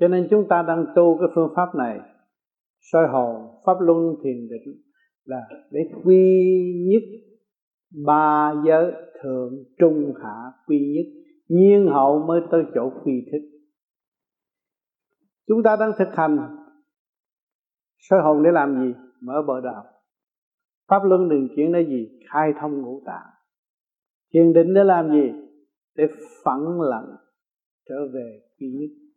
cho nên chúng ta đang tu cái phương pháp này. Soi hồn, pháp luân, thiền định là để quy nhất ba giới thượng trung hạ quy nhất. Nhiên hậu mới tới chỗ quy thức. Chúng ta đang thực hành soi hồn để làm gì? Mở bờ đạo. Pháp luân đường chuyển là gì? Khai thông ngũ tạng. Thiền định để làm gì? Để phẳng lặng trở về quy nhất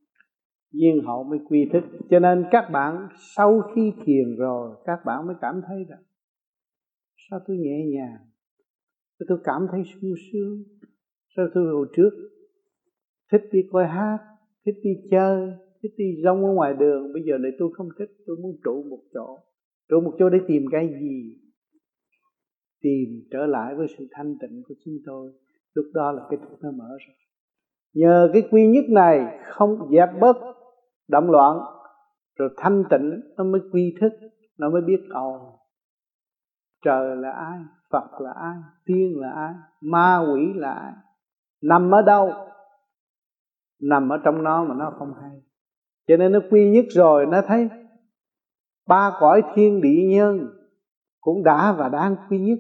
duyên hậu mới quy thức. Cho nên các bạn sau khi thiền rồi, các bạn mới cảm thấy rằng, sao tôi nhẹ nhàng? Sao tôi cảm thấy sung sướng? Sao tôi hồi trước thích đi coi hát, thích đi chơi, thích đi rong ở ngoài đường, bây giờ lại tôi không thích, tôi muốn trụ một chỗ. Trụ một chỗ để tìm cái gì? Tìm trở lại với sự thanh tịnh của chúng tôi. Lúc đó là cái thức nó mở rồi. Nhờ cái quy nhất này không dẹp bớt động loạn, rồi thanh tịnh, nó mới quy thức, nó mới biết, ồ, trời là ai, phật là ai, tiên là ai, ma quỷ là ai, nằm ở đâu? Nằm ở trong nó mà nó không hay. Cho nên nó quy nhất rồi, nó thấy ba cõi thiên địa nhân cũng đã và đang quy nhất.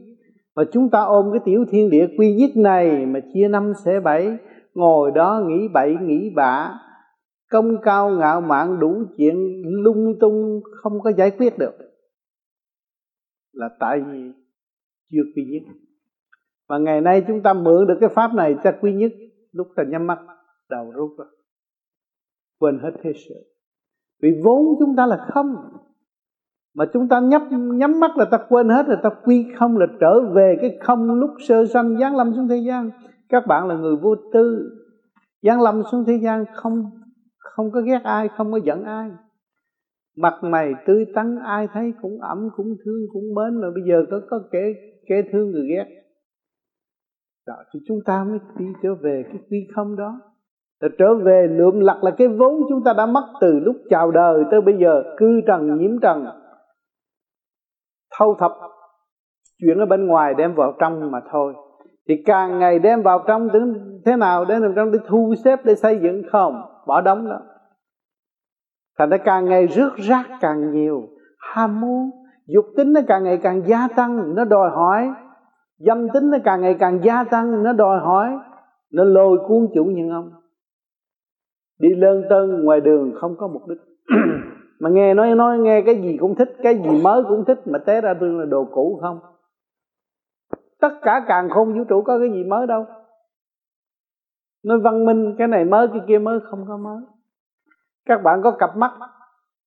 Mà chúng ta ôm cái tiểu thiên địa quy nhất này mà chia năm xẻ bảy, ngồi đó nghĩ bậy nghĩ bạ công cao ngạo mạn đủ chuyện lung tung không có giải quyết được. Là tại vì chưa quy nhất. Và ngày nay chúng ta mượn được cái pháp này cho quy nhất, lúc ta nhắm mắt, đầu rút rồi quên hết thế sự. Vì vốn chúng ta là không. Mà chúng ta nhắm nhắm mắt là ta quên hết rồi ta quy không, là trở về cái không lúc sơ sanh giáng lâm xuống thế gian. Các bạn là người vô tư, giáng lâm xuống thế gian không không có ghét ai, không có giận ai. Mặt mày tươi tắn, ai thấy cũng ẩm, cũng thương, cũng mến. Mà bây giờ có có kể kể thương người ghét. Đó, thì chúng ta mới đi trở về cái quy không đó. Rồi trở về lượm lặt là cái vốn chúng ta đã mất từ lúc chào đời tới bây giờ. Cư trần, nhiễm trần. Thâu thập, chuyện ở bên ngoài đem vào trong mà thôi. Thì càng ngày đem vào trong đến thế nào đem vào trong để thu xếp, để xây dựng không? Bỏ đóng đó. Thành ra càng ngày rước rác càng nhiều, ham muốn, dục tính nó càng ngày càng gia tăng, nó đòi hỏi. Dâm tính nó càng ngày càng gia tăng, nó đòi hỏi. Nó lôi cuốn chủ nhân ông. Đi lơn tân ngoài đường không có mục đích. Mà nghe nói nói nghe cái gì cũng thích, cái gì mới cũng thích, mà té ra tương là đồ cũ không? Tất cả càng không vũ trụ có cái gì mới đâu nói văn minh, cái này mới, cái kia mới, không có mới. Các bạn có cặp mắt,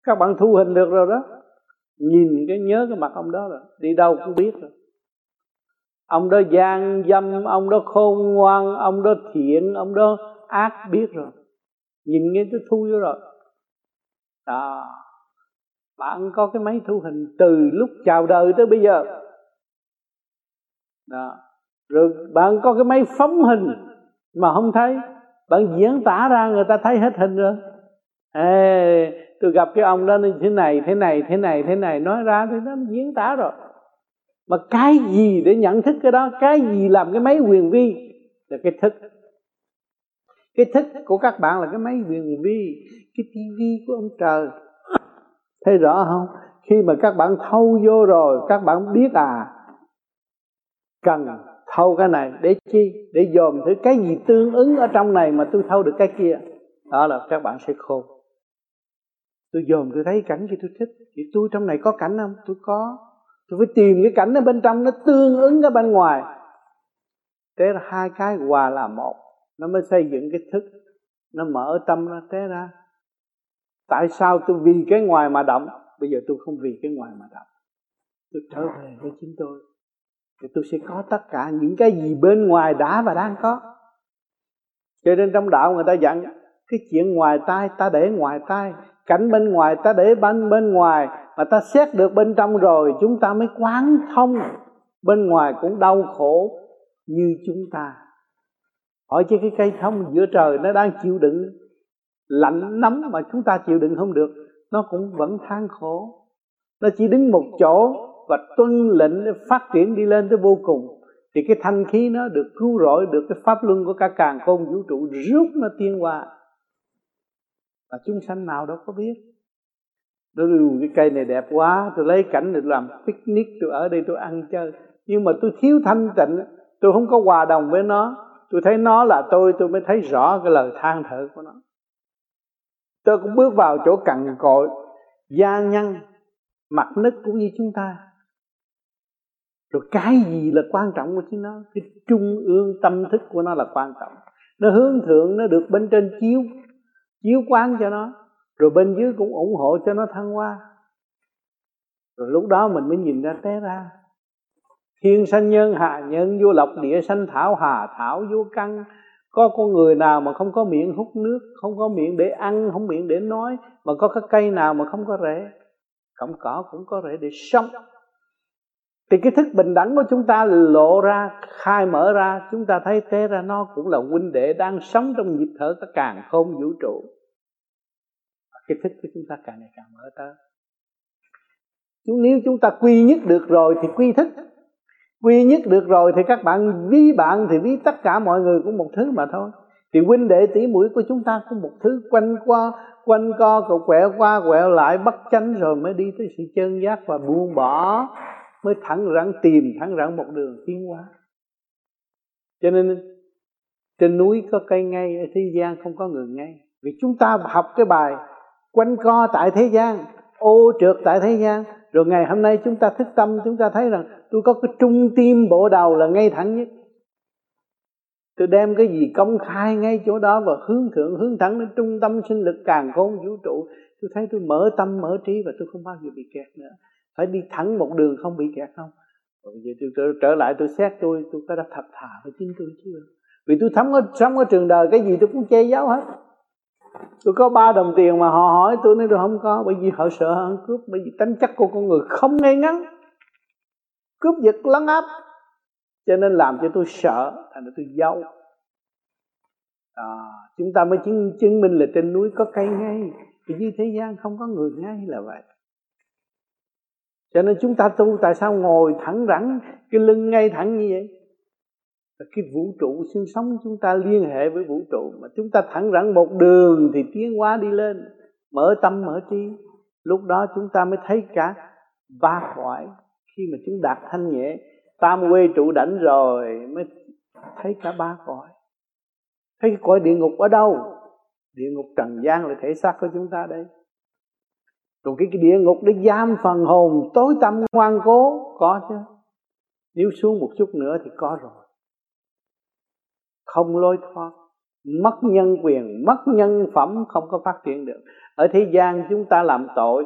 các bạn thu hình được rồi đó. Nhìn cái, nhớ cái mặt ông đó rồi, đi đâu cũng biết rồi. Ông đó gian dâm, ông đó khôn ngoan, ông đó thiện, ông đó ác biết rồi. Nhìn nghe tôi thu vô rồi. Đó. Bạn có cái máy thu hình từ lúc chào đời tới bây giờ. Đó. Rồi bạn có cái máy phóng hình mà không thấy. Bạn diễn tả ra người ta thấy hết hình rồi. Ê, tôi gặp cái ông đó như thế này thế này thế này thế này. Nói ra thì nó diễn tả rồi. Mà cái gì để nhận thức cái đó? Cái gì làm cái máy quyền vi? Là cái thức. Cái thức của các bạn là cái máy quyền vi. Cái tivi của ông trời. Thấy rõ không? Khi mà các bạn thâu vô rồi các bạn biết à cần thâu cái này để chi? Để dòm thử cái gì tương ứng ở trong này mà tôi thâu được cái kia? Đó là các bạn sẽ khôn. Tôi dòm, tôi thấy cảnh gì tôi thích. Thì tôi trong này có cảnh không? Tôi có. Tôi phải tìm cái cảnh ở bên trong nó tương ứng ở bên ngoài. Thế là hai cái, hòa là một. Nó mới xây dựng cái thức. Nó mở tâm ra, té ra. Tại sao tôi vì cái ngoài mà động? Bây giờ tôi không vì cái ngoài mà động. Tôi trở về với chính tôi thì tôi sẽ có tất cả những cái gì bên ngoài đã và đang có. Cho nên trong đạo người ta dặn, cái chuyện ngoài tai, ta để ngoài tai, cảnh bên ngoài ta để bên bên ngoài, mà ta xét được bên trong rồi, chúng ta mới quán thông. Bên ngoài cũng đau khổ như chúng ta. Hỏi chứ cái cây thông giữa trời nó đang chịu đựng lạnh nóng mà chúng ta chịu đựng không được, nó cũng vẫn than khổ. Nó chỉ đứng một chỗ và tuân lệnh để phát triển đi lên tới vô cùng. Thì cái thanh khí nó được cứu rỗi, được cái pháp luân của cả càng khôn vũ trụ rút nó tiên qua. Mà chúng sanh nào đâu có biết. Tôi cái cây này đẹp quá, tôi lấy cảnh để làm picnic, tôi ở đây tôi ăn chơi. Nhưng mà tôi thiếu thanh tịnh, tôi không có hòa đồng với nó. Tôi thấy nó là tôi tôi mới thấy rõ cái lời than thở của nó. Tôi cũng bước vào chỗ cằn cội gia nhân mặt nứt cũng như chúng ta rồi cái gì là quan trọng của chính nó? Cái trung ương tâm thức của nó là quan trọng. Nó hướng thượng, nó được bên trên chiếu chiếu quán cho nó. Rồi bên dưới cũng ủng hộ cho nó thăng hoa. Rồi lúc đó mình mới nhìn ra té ra. Thiên sanh nhân, hạ nhân, vô lộc, địa sanh, thảo hà, thảo, vô căn. Có con người nào mà không có miệng hút nước, không có miệng để ăn, không miệng để nói, mà có cái cây nào mà không có rễ? Cọng cỏ cũng có rễ để sống thì cái thức bình đẳng của chúng ta lộ ra, khai mở ra, chúng ta thấy thế ra nó cũng là huynh đệ đang sống trong nhịp thở các càng không vũ trụ. Cái thức của chúng ta càng ngày càng mở ra chúng, nếu chúng ta quy nhất được rồi thì quy thức. Quy nhất được rồi thì các bạn, ví bạn thì ví tất cả mọi người cũng một thứ mà thôi. Thì huynh đệ tỷ mũi của chúng ta cũng một thứ, quanh qua quanh co cậu quẹo qua quẹo lại, bất chánh rồi mới đi tới sự chân giác và buông bỏ mới thẳng rắn tìm, thẳng rắn một đường tiến hóa. Cho nên, trên núi có cây ngay, ở thế gian không có người ngay. Vì chúng ta học cái bài quanh co tại thế gian, ô trượt tại thế gian. Rồi ngày hôm nay chúng ta thức tâm, chúng ta thấy rằng tôi có cái trung tim bộ đầu là ngay thẳng nhất. Tôi đem cái gì công khai ngay chỗ đó và hướng thượng, hướng thẳng đến trung tâm sinh lực càng khôn vũ trụ. Tôi thấy tôi mở tâm, mở trí và tôi không bao giờ bị kẹt nữa phải đi thẳng một đường không bị kẹt không? Bây giờ tôi trở, trở lại tôi xét tôi tôi có đã thật thà với chính tôi chưa? Vì tôi sống ở sống ở trường đời cái gì tôi cũng che giấu hết. Tôi có ba đồng tiền mà họ hỏi tôi nói tôi không có bởi vì họ sợ ăn cướp bởi vì tính chất của con người không ngay ngắn. Cướp giật lấn áp cho nên làm cho tôi sợ thành ra tôi giấu. À, chúng ta mới chứng, chứng minh là trên núi có cây ngay. Vì như thế gian không có người ngay là vậy cho nên chúng ta tu tại sao ngồi thẳng rắn, cái lưng ngay thẳng như vậy? Cái vũ trụ sinh sống chúng ta liên hệ với vũ trụ. Mà chúng ta thẳng rắn một đường thì tiến hóa đi lên. Mở tâm, mở trí. Lúc đó chúng ta mới thấy cả ba cõi khi mà chúng đạt thanh nhẹ, tam quê trụ đảnh rồi, mới thấy cả ba cõi. Thấy cái cõi địa ngục ở đâu? Địa ngục trần gian là thể xác của chúng ta đây còn cái, cái địa ngục để giam phần hồn tối tâm ngoan cố. Có chứ. Nếu xuống một chút nữa thì có rồi. Không lối thoát. Mất nhân quyền mất nhân phẩm không có phát triển được. Ở thế gian chúng ta làm tội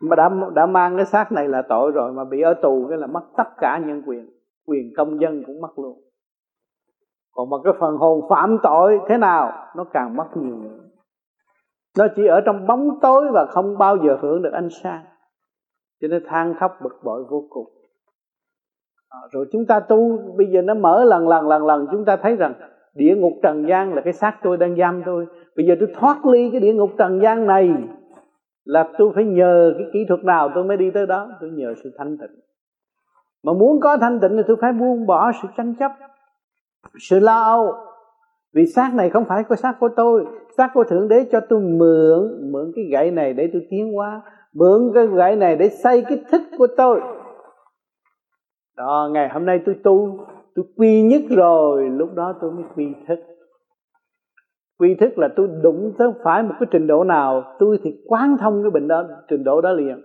mà đã đã mang cái xác này là tội rồi mà bị ở tù cái là mất tất cả nhân quyền. Quyền công dân cũng mất luôn. Còn mà cái phần hồn phạm tội thế nào nó càng mất nhiều. nữa nó chỉ ở trong bóng tối và không bao giờ hưởng được ánh sáng. Cho nên than khóc bực bội vô cùng. À, rồi chúng ta tu bây giờ nó mở lần lần lần lần. Chúng ta thấy rằng địa ngục trần gian là cái xác tôi đang giam tôi. Bây giờ tôi thoát ly cái địa ngục trần gian này là tôi phải nhờ cái kỹ thuật nào tôi mới đi tới đó? Tôi nhờ sự thanh tịnh. Mà muốn có thanh tịnh thì tôi phải buông bỏ sự tranh chấp sự lo âu vì xác này không phải của xác của tôi. Xác của thượng đế cho tôi mượn mượn cái gậy này để tôi tiến hóa, mượn cái gậy này để xây cái thức của tôi. Đó, ngày hôm nay tôi tu, tôi quy nhất rồi, lúc đó tôi mới quy thức. Quy thức là tôi đụng tới phải một cái trình độ nào, tôi thì quán thông cái bệnh đó, trình độ đó liền.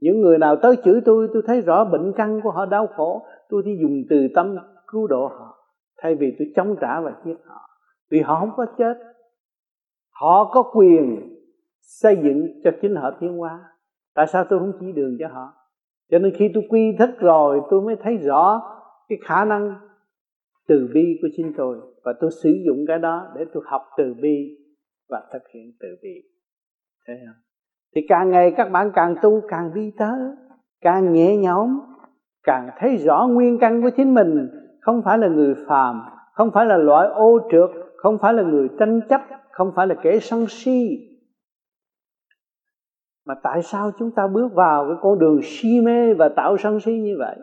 Những người nào tới chửi tôi tôi thấy rõ bệnh căn của họ đau khổ, tôi thì dùng từ tâm cứu độ họ, thay vì tôi chống trả và giết họ vì họ không có chết. Họ có quyền xây dựng cho chính họ tiến hóa tại sao tôi không chỉ đường cho họ? Cho nên khi tôi quy thức rồi, tôi mới thấy rõ cái khả năng từ bi của chính tôi. Và tôi sử dụng cái đó để tôi học từ bi và thực hiện từ bi. Thấy không thì càng ngày các bạn càng tu, càng đi tới, càng nhẹ nhõm, càng thấy rõ nguyên căn của chính mình. Không phải là người phàm, không phải là loại ô trượt không phải là người tranh chấp, không phải là kẻ sân si. Mà tại sao chúng ta bước vào cái con đường si mê và tạo sân si như vậy?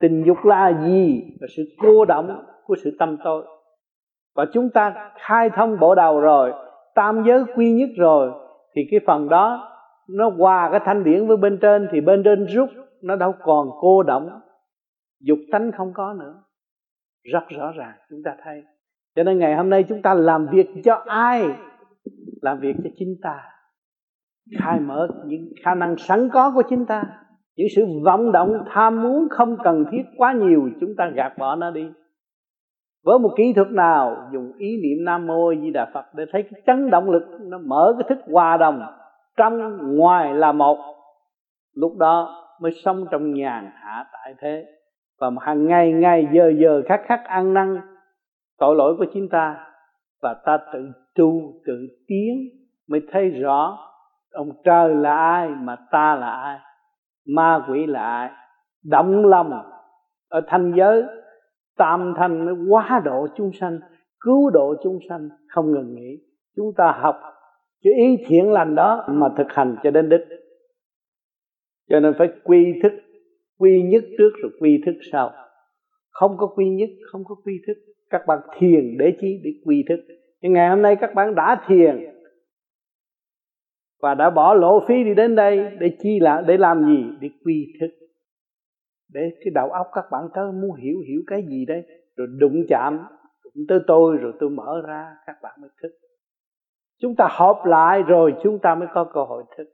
Tình dục là gì? Là sự cô động của sự tâm tôi và chúng ta khai thông bộ đầu rồi, tam giới quy nhất rồi, thì cái phần đó nó hòa cái thanh điển với bên trên, thì bên trên rút, nó đâu còn cô động. Dục tánh không có nữa rất rõ ràng, chúng ta thấy. Cho nên ngày hôm nay chúng ta làm việc cho ai? Làm việc cho chính ta. Khai mở những khả năng sẵn có của chính ta. Những sự vọng động, tham muốn không cần thiết quá nhiều, chúng ta gạt bỏ nó đi. Với một kỹ thuật nào, dùng ý niệm nam mô di đà phật để thấy cái chấn động lực, nó mở cái thức hòa đồng trong ngoài là một. Lúc đó mới sống trong nhàn hạ tại thế và hàng ngày ngày giờ giờ khắc khắc ăn năn tội lỗi của chính ta. Và ta tự tu tự tiến mới thấy rõ ông trời là ai, mà ta là ai, ma quỷ là ai. Động lòng ở thanh giới, tam thanh mới quá độ chúng sanh, cứu độ chúng sanh, không ngừng nghỉ. Chúng ta học cái ý thiện lành đó mà thực hành cho đến đích. Cho nên phải quy thức quy nhất trước rồi quy thức sau. Không có quy nhất, không có quy thức. Các bạn thiền để chi để quy thức. Nhưng ngày hôm nay các bạn đã thiền và đã bỏ lộ phí đi đến đây để chi là, để làm gì? Để quy thức. Để cái đầu óc các bạn tới muốn hiểu hiểu cái gì đây? Rồi đụng chạm, đụng tới tôi rồi tôi mở ra, các bạn mới thức. Chúng ta hợp lại rồi chúng ta mới có cơ hội thức.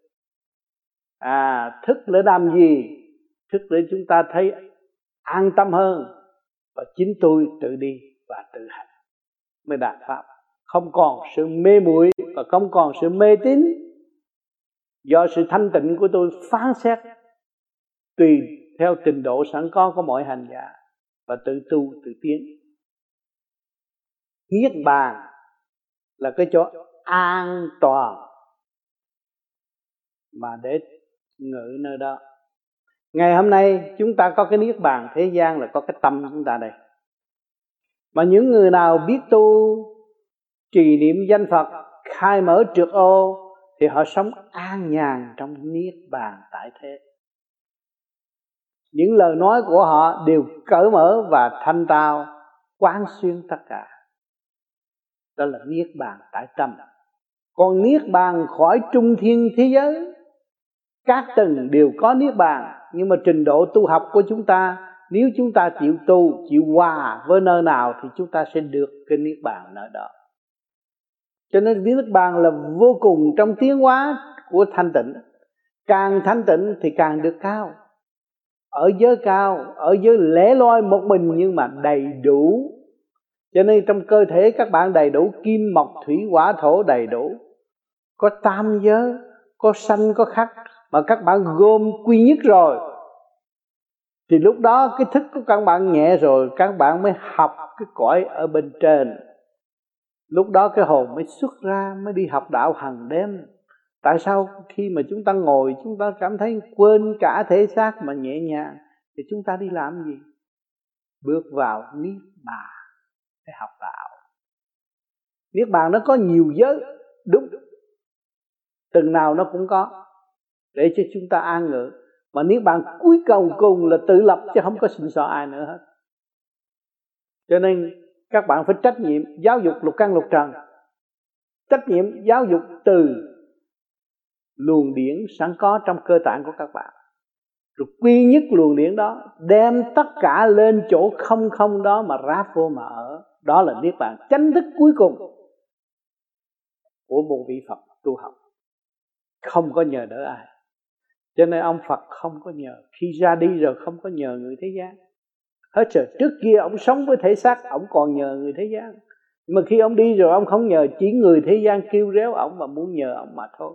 À thức để làm gì? Thức để chúng ta thấy an tâm hơn và chính tôi tự đi và tự hành mới đạt pháp. Không còn sự mê muội và không còn sự mê tín do sự thanh tịnh của tôi phán xét tùy theo trình độ sẵn có của mọi hành giả và tự tu, tự tiến. Niết bàn là cái chỗ an toàn mà để ngự nơi đó ngày hôm nay, chúng ta có cái niết bàn thế gian là có cái tâm chúng ta đây. Mà những người nào biết tu, trì niệm danh phật, khai mở trượt ô, thì họ sống an nhàn trong niết bàn tại thế. Những lời nói của họ đều cởi mở và thanh tao, quán xuyên tất cả. Đó là niết bàn tại tâm. Còn niết bàn khỏi trung thiên thế giới, các tầng đều có niết bàn nhưng mà trình độ tu học của chúng ta, nếu chúng ta chịu tu, chịu hòa với nơi nào thì chúng ta sẽ được cái niết bàn nơi đó. Cho nên niết bàn là vô cùng trong tiến hóa của thanh tịnh. Càng thanh tịnh thì càng được cao. Ở giới cao, ở giới lẻ loi một mình nhưng mà đầy đủ. Cho nên trong cơ thể các bạn đầy đủ, kim, mộc, thủy, hỏa, thổ đầy đủ. Có tam giới, có sanh, có khắc mà các bạn gom quy nhất rồi, thì lúc đó cái thức của các bạn nhẹ rồi, các bạn mới học cái cõi ở bên trên. Lúc đó cái hồn mới xuất ra, mới đi học đạo hàng đêm. Tại sao khi mà chúng ta ngồi, chúng ta cảm thấy quên cả thể xác mà nhẹ nhàng, thì chúng ta đi làm gì? Bước vào niết bàn để học đạo. Niết bàn nó có nhiều giới, đúng. Từng nào nó cũng có để cho chúng ta an ngự mà nếu bạn cuối cùng cùng là tự lập chứ không có xin xỏ ai nữa hết. Cho nên các bạn phải trách nhiệm giáo dục lục căn lục trần. Trách nhiệm giáo dục từ luồng điển sẵn có trong cơ tạng của các bạn. Rồi quy nhất luồng điển đó, đem tất cả lên chỗ không không đó mà ráp vô mà ở. Đó là niết bàn, chánh thức cuối cùng của một vị phật tu học. Không có nhờ đỡ ai cho nên ông phật không có nhờ. Khi ra đi rồi không có nhờ người thế gian. Hết rồi trước kia ông sống với thể xác ông còn nhờ người thế gian. Mà khi ông đi rồi ông không nhờ chỉ người thế gian kêu réo ông mà muốn nhờ ông mà thôi.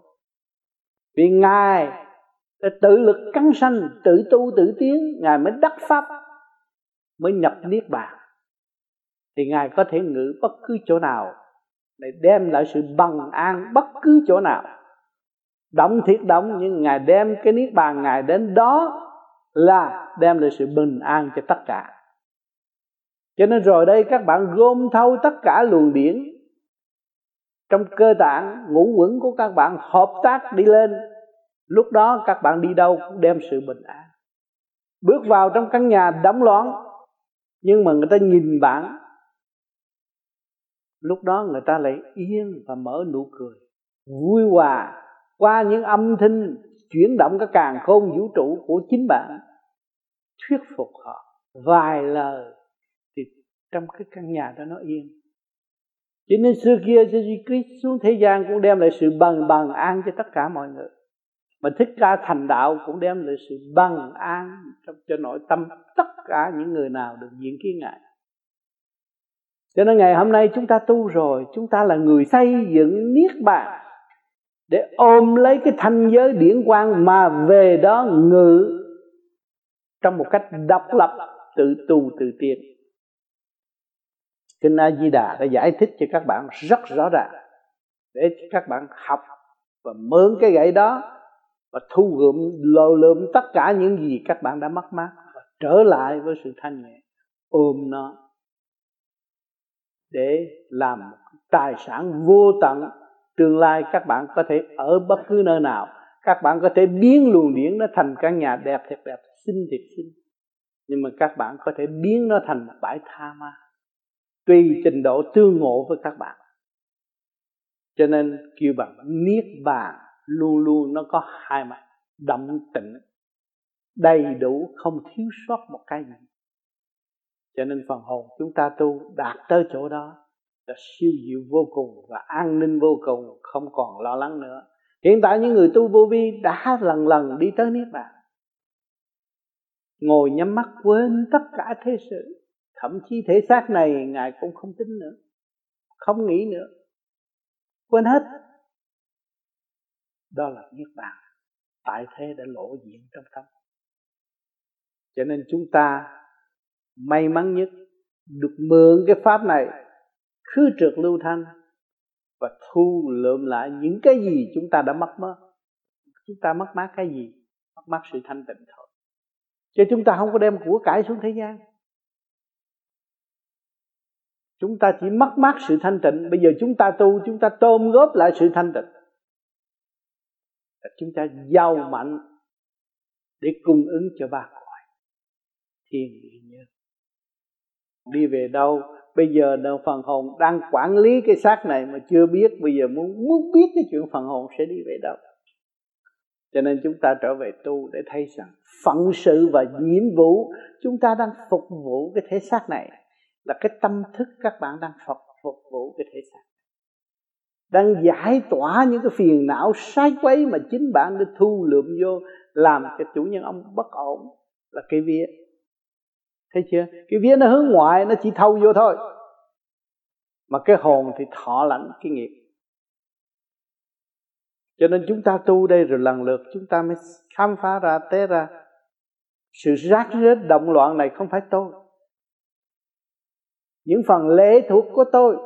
Vì ngài tự lực căng sanh tự tu tự tiến ngài mới đắc pháp mới nhập niết bàn. Thì ngài có thể ngự bất cứ chỗ nào để đem lại sự bằng an bất cứ chỗ nào đóng thiết đóng, nhưng ngài đem cái niết bàn ngài đến đó là đem lại sự bình an cho tất cả. Cho nên rồi đây các bạn gom thâu tất cả luồng điển trong cơ tạng ngũ quẩn của các bạn, hợp tác đi lên. Lúc đó các bạn đi đâu cũng đem sự bình an. Bước vào trong căn nhà đóng loạn, nhưng mà người ta nhìn bạn. Lúc đó người ta lại yên và mở nụ cười, vui hòa qua những âm thanh chuyển động cái càng khôn vũ trụ của chính bạn, thuyết phục họ. Vài lời thì trong cái căn nhà đó nó yên. Cho nên xưa kia Jesus Christ xuống thế gian cũng đem lại sự bằng bằng an cho tất cả mọi người. Mà thích ca thành đạo cũng đem lại sự bằng an trong, cho nội tâm tất cả những người nào được diện kiến ngài. Cho nên ngày hôm nay chúng ta tu rồi, chúng ta là người xây dựng niết bàn để ôm lấy cái thanh giới điển quang mà về đó ngự trong một cách độc lập, tự tu, tự tiên kinh a di đà đã giải thích cho các bạn rất rõ ràng, để các bạn học và mượn cái gậy đó và thu gom lồ lượm tất cả những gì các bạn đã mất mát và trở lại với sự thanh nhẹ, ôm nó để làm một tài sản vô tận tương lai các bạn có thể ở bất cứ nơi nào. Các bạn có thể biến luồng điển nó thành căn nhà đẹp, thiệt đẹp, xinh, thiệt xinh. Nhưng mà các bạn có thể biến nó thành một bãi tha ma, tùy trình độ tương ngộ với các bạn. Cho nên kêu bằng niết bàn, luôn luôn nó có hai mặt, động tĩnh, đầy đủ, không thiếu sót một cái gì. Cho nên phần hồn chúng ta tu đạt tới chỗ đó đã siêu diệu vô cùng và an ninh vô cùng, không còn lo lắng nữa. Hiện tại những người tu vô vi đã lần lần đi tới niết bàn. Ngồi nhắm mắt quên tất cả thế sự, thậm chí thể xác này ngài cũng không tính nữa, không nghĩ nữa. Quên hết. Đó là niết bàn. Tại thế đã lộ diện trong tâm. Cho nên chúng ta may mắn nhất được mượn cái pháp này khứ trượt lưu thanh và thu lượm lại những cái gì chúng ta đã mất mất. Chúng ta mất mát cái gì? Mất mát sự thanh tịnh thôi. Chứ chúng ta không có đem của cải xuống thế gian. Chúng ta chỉ mất mát sự thanh tịnh. Bây giờ chúng ta tu, chúng ta tôm góp lại sự thanh tịnh. Chúng ta giàu mạnh để cung ứng cho ba cõi thiên địa nhân. Đi về đâu? Bây giờ đâu phần hồn đang quản lý cái xác này mà chưa biết, bây giờ muốn muốn biết cái chuyện phần hồn sẽ đi về đâu? Cho nên chúng ta trở về tu để thấy rằng phận sự và nhiệm vụ, chúng ta đang phục vụ cái thể xác này là cái tâm thức các bạn đang phục phục vụ cái thể xác. Đang giải tỏa những cái phiền não sai quấy mà chính bạn đã thu lượm vô, làm cái chủ nhân ông bất ổn là cái vía thấy chưa? Cái vía nó hướng ngoại, nó chỉ thâu vô thôi. Mà cái hồn thì thọ lãnh cái nghiệp. Cho nên chúng ta tu đây rồi lần lượt chúng ta mới khám phá ra, té ra. Sự rác rết, động loạn này không phải tôi. Những phần lệ thuộc của tôi,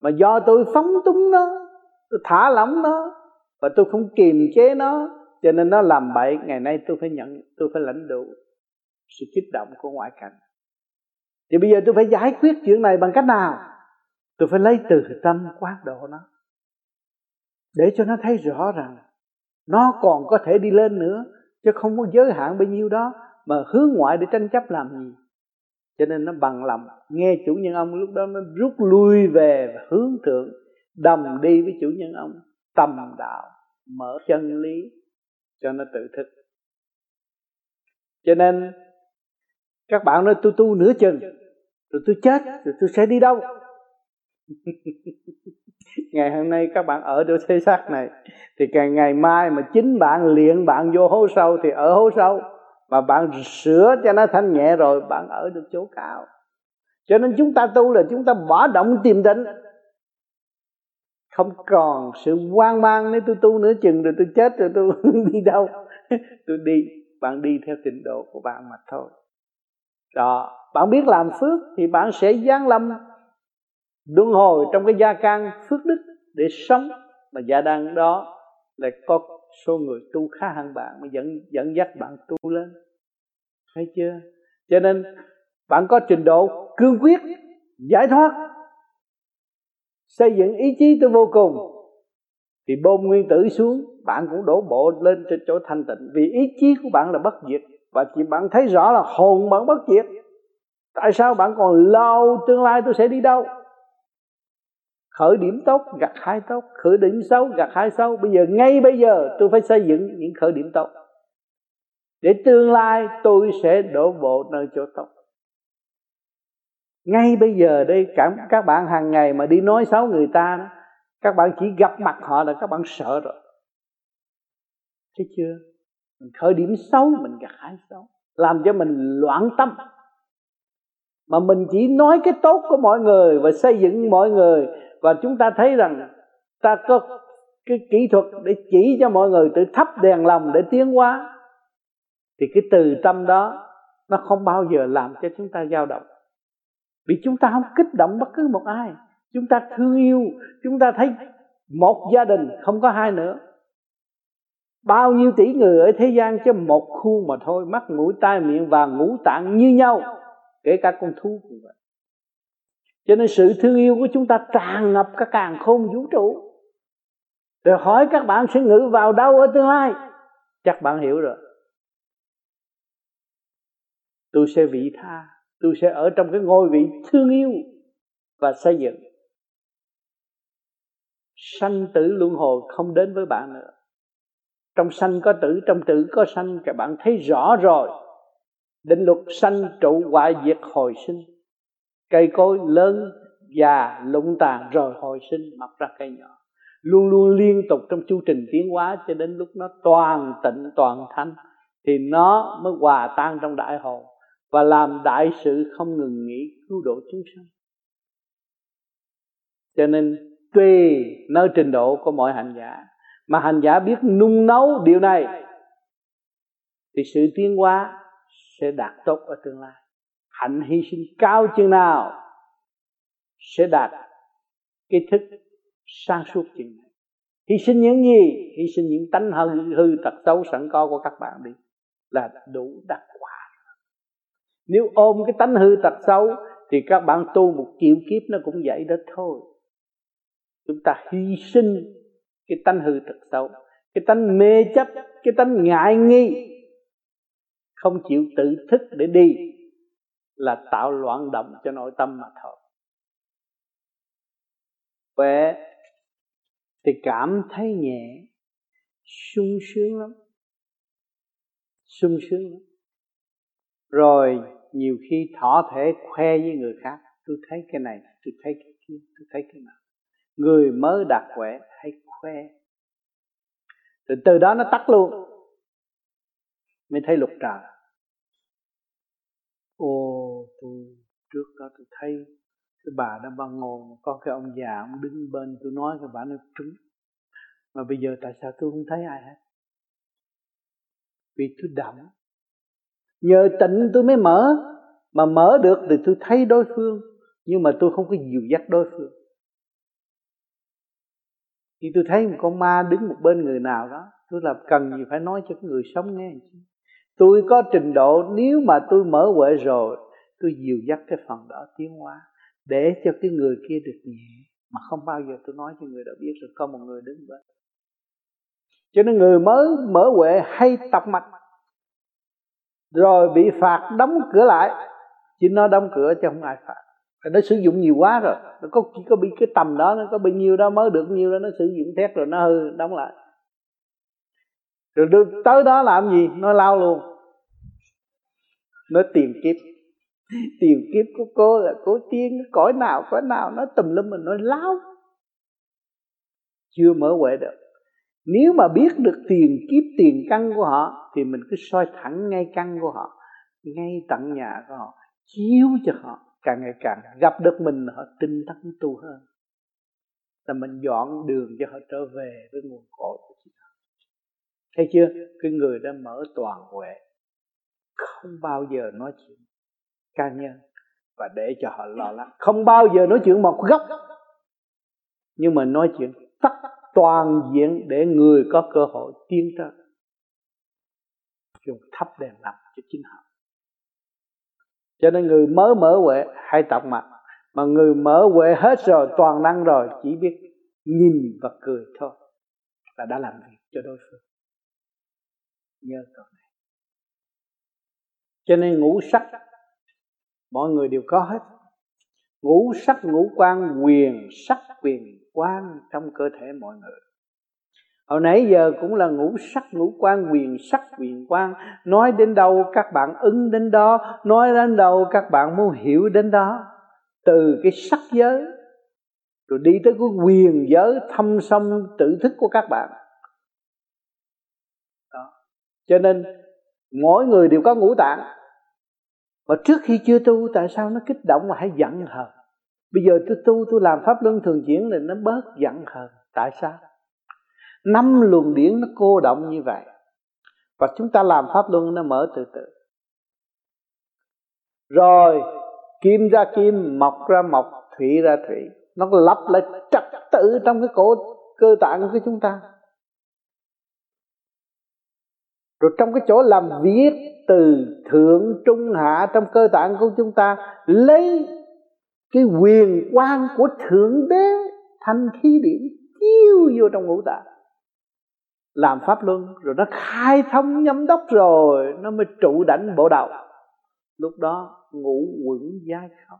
mà do tôi phóng túng nó, tôi thả lỏng nó, và tôi không kiềm chế nó, cho nên nó làm bậy, ngày nay tôi phải nhận, tôi phải lãnh đủ sự kích động của ngoại cảnh. Thì bây giờ tôi phải giải quyết chuyện này bằng cách nào? Tôi phải lấy từ tâm quán độ nó, để cho nó thấy rõ rằng nó còn có thể đi lên nữa, chứ không có giới hạn bao nhiêu đó mà hướng ngoại để tranh chấp làm gì. Cho nên nó bằng lòng, nghe chủ nhân ông lúc đó nó rút lui về và hướng thượng đồng đi với chủ nhân ông, tầm đạo, mở chân lý cho nó tự thức. Cho nên các bạn nói tôi tu nửa chừng, rồi tôi chết, rồi tôi sẽ đi đâu? Ngày hôm nay các bạn ở được thế xác này, thì càng ngày mai mà chính bạn luyện bạn vô hố sâu thì ở hố sâu. Mà bạn sửa cho nó thanh nhẹ rồi, bạn ở được chỗ cao. Cho nên chúng ta tu là chúng ta bỏ động tìm định không còn sự hoang mang nếu tôi tu nửa chừng rồi tôi chết rồi tôi đi đâu? Tôi đi, bạn đi theo trình độ của bạn mà thôi đó, bạn biết làm phước thì bạn sẽ giáng lâm luân hồi trong cái gia can phước đức để sống. Mà gia đăng đó lại có số người tu khá hơn bạn, mà dẫn dẫn dắt bạn tu lên. Thấy chưa? Cho nên bạn có trình độ cương quyết, giải thoát, xây dựng ý chí tới vô cùng, thì bom nguyên tử xuống, bạn cũng đổ bộ lên trên chỗ thanh tịnh. Vì ý chí của bạn là bất diệt và chỉ bạn thấy rõ là hồn bạn bất diệt. Tại sao bạn còn lâu tương lai tôi sẽ đi đâu? Khởi điểm tốt gặt hai tốt. Khởi điểm xấu gặt hai xấu. Bây giờ ngay bây giờ tôi phải xây dựng những khởi điểm tốt. Để tương lai tôi sẽ đổ bộ nơi chỗ tốt. Ngay bây giờ đây cảm các bạn hàng ngày mà đi nói xấu người ta đó, các bạn chỉ gặp mặt họ là các bạn sợ rồi. Thấy chưa? Mình khởi điểm xấu, mình gặt hái xấu, làm cho mình loạn tâm. Mà mình chỉ nói cái tốt của mọi người và xây dựng mọi người. Và chúng ta thấy rằng, ta có cái kỹ thuật để chỉ cho mọi người tự thắp đèn lòng để tiến hóa. Thì cái từ tâm đó, nó không bao giờ làm cho chúng ta dao động. Vì chúng ta không kích động bất cứ một ai. Chúng ta thương yêu, chúng ta thấy một gia đình không có hai nữa bao nhiêu tỷ người ở thế gian cho một khuôn mà thôi, mắt mũi tai miệng và ngũ tạng như nhau, kể cả con thú cũng vậy. Cho nên sự thương yêu của chúng ta tràn ngập cả càng khôn vũ trụ. Rồi hỏi các bạn sẽ ngự vào đâu ở tương lai? Chắc bạn hiểu rồi. Tôi sẽ vị tha, tôi sẽ ở trong cái ngôi vị thương yêu và xây dựng. Sanh tử luân hồi không đến với bạn nữa trong sanh có tử, trong tử có sanh. Các bạn thấy rõ rồi. Định luật sanh trụ hoại diệt hồi sinh. Cây cối lớn già lụng tàn rồi hồi sinh, mọc ra cây nhỏ. Luôn luôn liên tục trong chu trình tiến hóa cho đến lúc nó toàn tịnh, toàn thanh, thì nó mới hòa tan trong đại hồn và làm đại sự không ngừng nghỉ cứu độ chúng sanh. Cho nên tùy nơi trình độ của mọi hành giả mà hành giả biết nung nấu điều này, thì sự tiến hóa sẽ đạt tốt ở tương lai. Hạnh hy sinh cao chừng nào sẽ đạt cái thức sang suốt chừng này. Hy sinh những gì? Hy sinh những tánh hư hư tật xấu sẵn có của các bạn đi, là đủ đạt quả. Nếu ôm cái tánh hư tật xấu, thì các bạn tu một triệu kiếp nó cũng vậy đó thôi. Chúng ta hy sinh cái tánh hư thực xấu, cái tánh mê chấp, cái tánh ngại nghi, không chịu tự thức để đi là tạo loạn động cho nội tâm mà thôi. Khỏe thì cảm thấy nhẹ, sung sướng lắm. Sung sướng lắm. Rồi nhiều khi thỏ thể khoe với người khác, tôi thấy cái này, tôi thấy cái kia, tôi thấy cái nào người mới đạt quẻ hay khoe từ từ đó nó tắt luôn. Mới thấy lục trời. Ô, tôi, trước đó tôi thấy cái bà đó bà ngồi, có cái ông già, ông đứng bên tôi nói, cái bà nó trúng mà bây giờ tại sao tôi không thấy ai hết? Vì tôi đậm. nhờ tịnh tôi mới mở. Mà mở được thì tôi thấy đối phương, nhưng mà tôi không có dìu dắt đối phương khi tôi thấy một con ma đứng một bên người nào đó, tôi là cần gì phải nói cho cái người sống nghe tôi có trình độ, nếu mà tôi mở huệ rồi, tôi dìu dắt cái phần đó tiến hóa, để cho cái người kia được nhẹ. Mà không bao giờ tôi nói cho người đó biết rồi có một người đứng bên. Cho nên người mới mở huệ hay tập mạch, rồi bị phạt đóng cửa lại. Chỉ nó đóng cửa chứ không ai phạt nó sử dụng nhiều quá rồi. Nó có chỉ có bị cái tầm đó nó có bao nhiêu đó mới được nhiêu đó nó sử dụng thét rồi nó hư đóng lại. Rồi đưa, tới đó làm gì? Nó lao luôn. Nó tìm kiếp. Tìm kiếp của cô là cô tiên cõi nào cõi nào nó tùm lum mình nó lao. Chưa mở huệ được. Nếu mà biết được tiền kiếp tiền căn của họ thì mình cứ soi thẳng ngay căn của họ ngay tận nhà của họ chiếu cho họ càng ngày càng gặp được mình, họ tinh tấn tu hơn. Là mình dọn đường cho họ trở về với nguồn cội của chính họ thấy chưa? Cái người đã mở toàn huệ, không bao giờ nói chuyện cá nhân và để cho họ lo lắng. Không bao giờ nói chuyện một góc. Nhưng mà nói chuyện tất toàn diện để người có cơ hội tiến tới. Dùng thắp đèn làm cho chính họ cho nên người mới mở huệ hay tập mặt mà người mở huệ hết rồi, toàn năng rồi, chỉ biết nhìn và cười thôi. Là đã làm việc cho đối phương. Nhớ câu này. Cho nên ngũ sắc, mọi người đều có hết. Ngũ sắc, ngũ quan, quyền sắc, quyền quan trong cơ thể mọi người hồi nãy giờ cũng là ngũ sắc, ngũ quan, quyền sắc, quyền quan. Nói đến đâu các bạn ứng đến đó, nói đến đâu các bạn muốn hiểu đến đó. Từ cái sắc giới, rồi đi tới cái quyền giới, thâm sâu tự thức của các bạn. Đó. cho nên, mỗi người đều có ngũ tạng. Và trước khi chưa tu, tại sao nó kích động mà hay giận hờn? Bây giờ tôi tu, tôi làm pháp luân thường chuyển thì nó bớt giận hờn. Tại sao? Năm luồng điển nó cô động như vậy. Và chúng ta làm pháp luân nó mở từ từ. Rồi, kim ra kim mọc ra mọc thủy ra thủy. Nó lặp lại trật tự trong cái cổ, cơ tạng của chúng ta. Rồi trong cái chỗ làm việc từ thượng, trung, hạ trong cơ tạng của chúng ta, lấy cái quyền quang của thượng đế thành khí điển chiếu vô trong ngũ tạng làm pháp luân, rồi nó khai thông nhâm đốc rồi, nó mới trụ đảnh bộ đầu lúc đó ngủ quẩn giai không.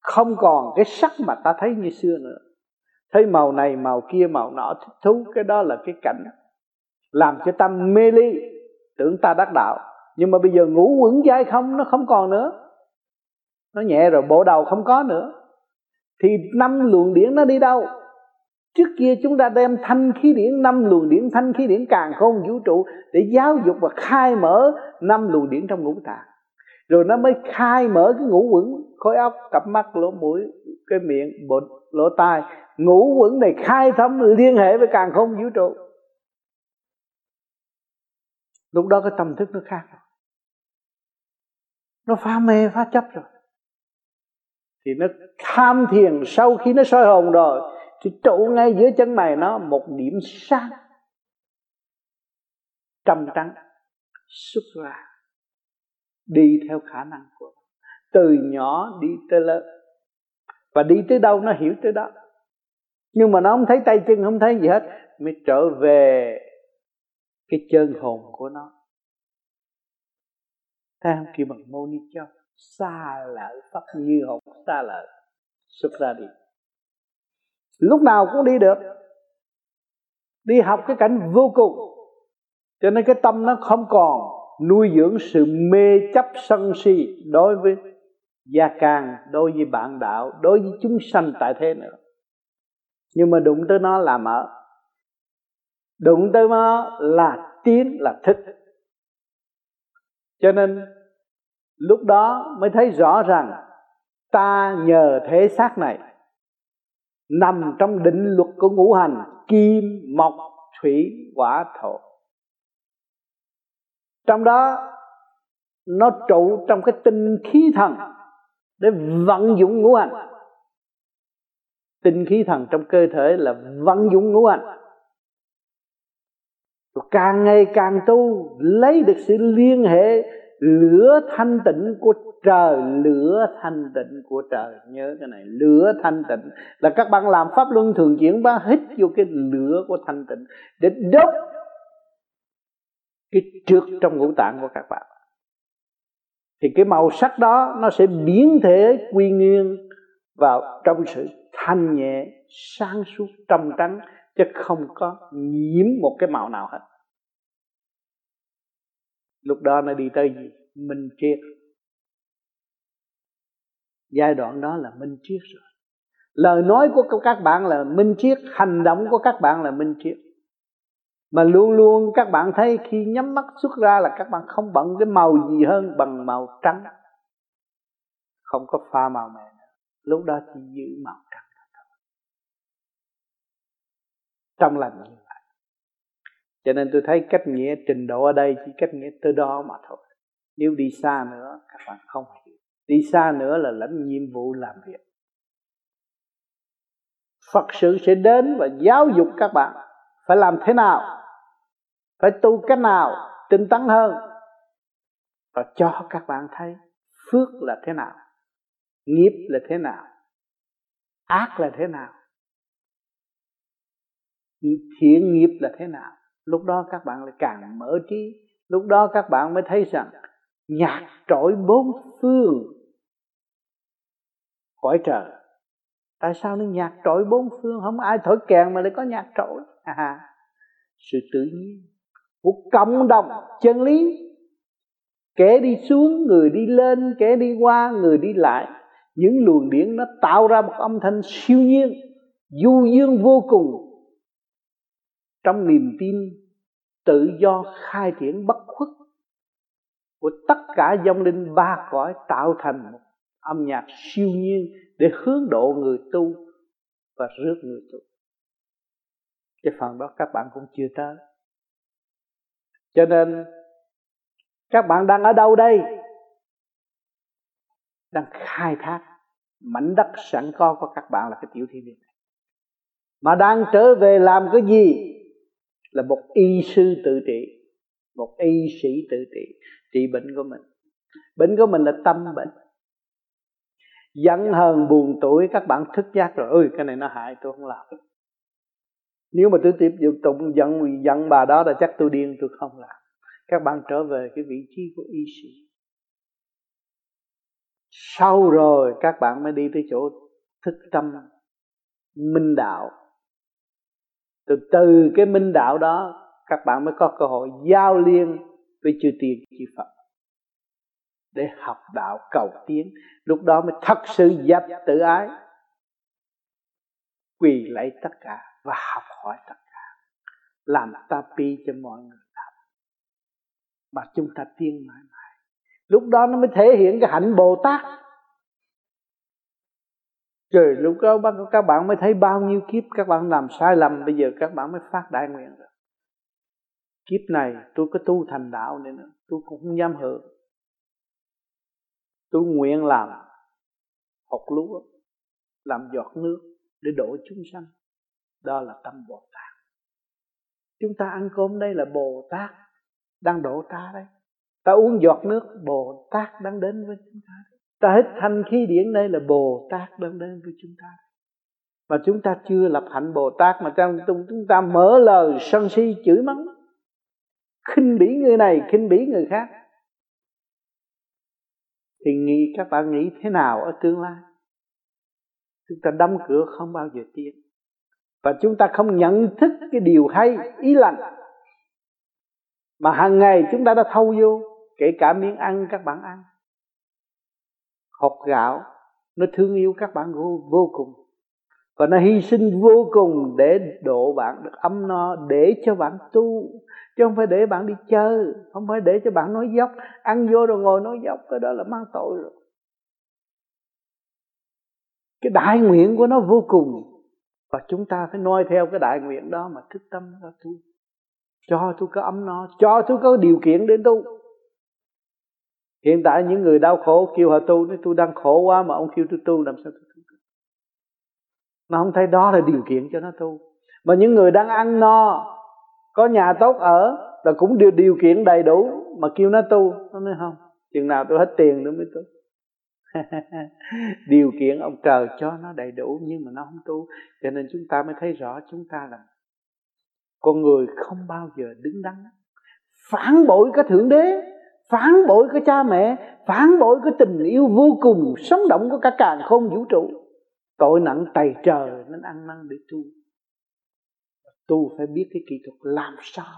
Không còn cái sắc mà ta thấy như xưa nữa. Thấy màu này, màu kia, màu nọ, thích thú, cái đó là cái cảnh làm cho tâm mê ly, tưởng ta đắc đạo. Nhưng mà bây giờ ngủ quẩn dai không, nó không còn nữa. Nó nhẹ rồi, bộ đầu không có nữa. Thì năm luồng điển nó đi đâu? Trước kia chúng ta đem thanh khí điển, năm luồng điển, thanh khí điển càng không vũ trụ để giáo dục và khai mở năm luồng điển trong ngũ tạng. Rồi nó mới khai mở cái ngũ quẩn, khối óc, cặp mắt, lỗ mũi, cái miệng bột lỗ tai. Ngũ quẩn này khai thông liên hệ với càng không vũ trụ. Lúc đó cái tâm thức nó khác nó phá mê, phá chấp rồi. Thì nó tham thiền sau khi nó soi hồn rồi thì trụ ngay giữa chân mày nó một điểm sáng. Trầm trắng, xuất ra, đi theo khả năng của nó. Từ nhỏ đi tới lớn. Và đi tới đâu nó hiểu tới đó. Nhưng mà nó không thấy tay chân, không thấy gì hết, mới trở về cái chân hồn của nó. Thấy không? Kêu bằng mô ni châu xa lỡ pháp như hồn xa lỡ xuất ra đi lúc nào cũng đi được. Đi học cái cảnh vô cùng. Cho nên cái tâm nó không còn nuôi dưỡng sự mê chấp sân si đối với gia càng đối với bạn đạo, đối với chúng sanh tại thế nữa. Nhưng mà đụng tới nó là mở. Đụng tới nó là tiến, là thích cho nên lúc đó mới thấy rõ rằng ta nhờ thế xác này nằm trong định luật của ngũ hành, kim, mộc, thủy hỏa thổ. Trong đó, nó trụ trong cái tinh khí thần để vận dụng ngũ hành. Tinh khí thần trong cơ thể là vận dụng ngũ hành. Càng ngày càng tu, lấy được sự liên hệ lửa thanh tịnh của trời, lửa thanh tịnh của trời. Nhớ cái này, lửa thanh tịnh. Là các bạn làm pháp luân thường chuyển ba hít vô cái lửa của thanh tịnh để đốt cái trước trong ngũ tạng của các bạn. Thì cái màu sắc đó nó sẽ biến thể quy nguyên vào trong sự thanh nhẹ, sáng suốt, trong trắng, chứ không có nhiễm một cái màu nào hết lúc đó nó đi tới gì minh triết. Giai đoạn đó là minh triết rồi. Lời nói của các bạn là minh triết, hành động của các bạn là minh triết. Mà luôn luôn các bạn thấy khi nhắm mắt xuất ra là các bạn không bận cái màu gì hơn bằng màu trắng. Không có pha màu mè lúc đó chỉ giữ màu trắng trong lành cho nên tôi thấy cách nghĩa trình độ ở đây chỉ cách nghĩa tới đó mà thôi. Nếu đi xa nữa, các bạn không hiểu. Đi xa nữa là lãnh nhiệm vụ làm việc. Phật sự sẽ đến và giáo dục các bạn phải làm thế nào, phải tu cách nào, tinh tấn hơn, và cho các bạn thấy phước là thế nào, nghiệp là thế nào, ác là thế nào, thiện nghiệp là thế nào lúc đó các bạn lại càng mở trí. Lúc đó các bạn mới thấy rằng nhạc trội bốn phương. Cõi trời tại sao nó nhạc trội bốn phương? Không ai thổi kèn mà lại có nhạc trội. À, sự tự nhiên của cộng đồng chân lý. Kẻ đi xuống người đi lên kẻ đi qua người đi lại. Những luồng điển nó tạo ra một âm thanh siêu nhiên du dương vô cùng trong niềm tin, tự do khai triển bất khuất của tất cả dòng linh ba cõi tạo thành một âm nhạc siêu nhiên để hướng độ người tu và rước người tu. Cái phần đó các bạn cũng chưa tới. Cho nên, các bạn đang ở đâu đây? Đang khai thác mảnh đất sẵn có của các bạn là cái tiểu thiên địa này. Mà đang trở về làm cái gì? Là một y sư tự trị, một y sĩ tự trị trị bệnh của mình. Bệnh của mình là tâm bệnh. Giận hờn, buồn tuổi, các bạn thức giác rồi ơi cái này nó hại, tôi không làm. Nếu mà tôi tiếp tục tụng giận giận bà đó là chắc tôi điên, tôi không làm. Các bạn trở về cái vị trí của y sĩ. Sau rồi các bạn mới đi tới chỗ thức tâm minh đạo từ từ cái minh đạo đó, các bạn mới có cơ hội giao liên với chư tiên, chư Phật. Để học đạo cầu tiến, lúc đó mới thật sự dập tự ái, quỳ lạy tất cả và học hỏi tất cả. Làm ta pi cho mọi người làm mà chúng ta tiên mãi mãi. Lúc đó nó mới thể hiện cái hạnh bồ tát trời, lúc đó các bạn mới thấy bao nhiêu kiếp các bạn làm sai lầm, bây giờ các bạn mới phát đại nguyện rồi. Kiếp này tôi có tu thành đạo nên tôi cũng không dám hưởng tôi nguyện làm hột lúa, làm giọt nước để đổ chúng sanh. Đó là tâm bồ tát. Chúng ta ăn cơm đây là bồ tát đang đổ ta đây ta uống giọt nước, bồ tát đang đến với chúng ta ta hít thanh khí điển đây là bồ tát đơn đến với chúng ta. Mà chúng ta chưa lập hạnh bồ tát mà trong chúng ta mở lời sân si chửi mắng. Khinh bỉ người này, khinh bỉ người khác. Thì nghĩ các bạn nghĩ thế nào ở tương lai? Chúng ta đóng cửa không bao giờ tiến. Và chúng ta không nhận thức cái điều hay, ý lành. Mà hàng ngày chúng ta đã thâu vô, kể cả miếng ăn các bạn ăn hột gạo nó thương yêu các bạn vô, vô cùng. Và nó hy sinh vô cùng để độ bạn được ấm no để cho bạn tu chứ không phải để bạn đi chơi không phải để cho bạn nói dốc. Ăn vô rồi ngồi nói dốc cái đó là mang tội rồi. Cái đại nguyện của nó vô cùng. Và chúng ta phải noi theo cái đại nguyện đó mà thức tâm ra tu cho tôi có ấm no cho tôi có điều kiện để tu hiện tại những người đau khổ kêu họ tu, nói tôi đang khổ quá mà ông kêu tôi tu, làm sao tôi tu mà không thấy đó là điều kiện cho nó tu. Mà những người đang ăn no, có nhà tốt ở, là cũng điều điều kiện đầy đủ mà kêu nó tu. Nó nói không, chừng nào tôi hết tiền nữa mới tu. Điều kiện ông trời cho nó đầy đủ nhưng mà nó không tu. Cho nên chúng ta mới thấy rõ chúng ta là con người không bao giờ đứng đắn. Phản bội cái thượng đế phản bội cái cha mẹ phản bội cái tình yêu vô cùng, sống động của cả càng không vũ trụ. Tội nặng tày trời nên ăn năn để tu tu phải biết cái kỹ thuật làm sao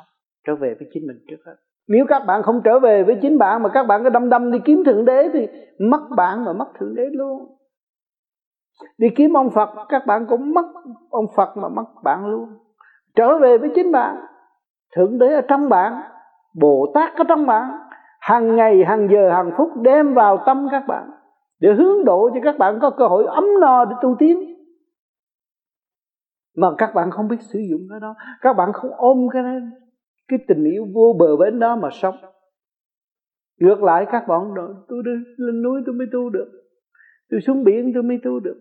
trở về với chính mình trước hết. Nếu các bạn không trở về với chính bạn mà các bạn cứ đâm đâm đi kiếm thượng đế thì mất bạn mà mất thượng đế luôn. Đi kiếm ông phật, các bạn cũng mất ông phật mà mất bạn luôn. Trở về với chính bạn. Thượng đế ở trong bạn, bồ tát ở trong bạn hàng ngày, hàng giờ, hàng phút đem vào tâm các bạn để hướng độ cho các bạn có cơ hội ấm no để tu tiến. Mà các bạn không biết sử dụng cái đó. Các bạn không ôm cái cái tình yêu vô bờ bến đó mà sống. Ngược lại, các bạn nói tôi đi, lên núi tôi mới tu được. Tôi xuống biển tôi mới tu được.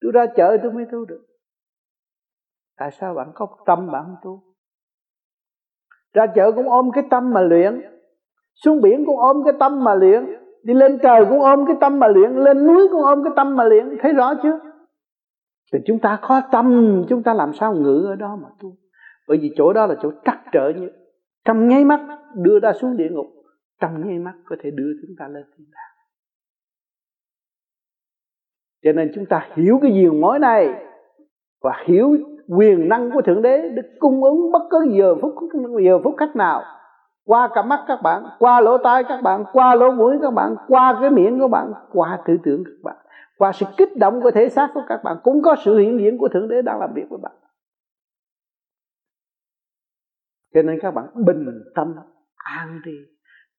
Tôi ra chợ tôi mới tu được. Tại sao bạn có tâm bạn không tu? Ra chợ cũng ôm cái tâm mà luyện xuống biển cũng ôm cái tâm mà luyện. Đi lên trời cũng ôm cái tâm mà luyện. Lên núi cũng ôm cái tâm mà luyện. Thấy rõ chưa? Thì chúng ta có tâm, chúng ta làm sao ngự ở đó mà tu? Bởi vì chỗ đó là chỗ trắc trở như trong nháy mắt đưa ta xuống địa ngục. Trong nháy mắt có thể đưa chúng ta lên thiên đàng. Cho nên chúng ta hiểu cái diều mối này và hiểu quyền năng của thượng đế được cung ứng bất cứ giờ phút giờ phút khách nào qua cả mắt các bạn, qua lỗ tai các bạn, qua lỗ mũi các bạn, qua cái miệng của bạn, qua tư tưởng các bạn, qua sự kích động của thể xác của các bạn, cũng có sự hiện diện của thượng đế đang làm việc với bạn. Cho nên các bạn bình tâm, an đi.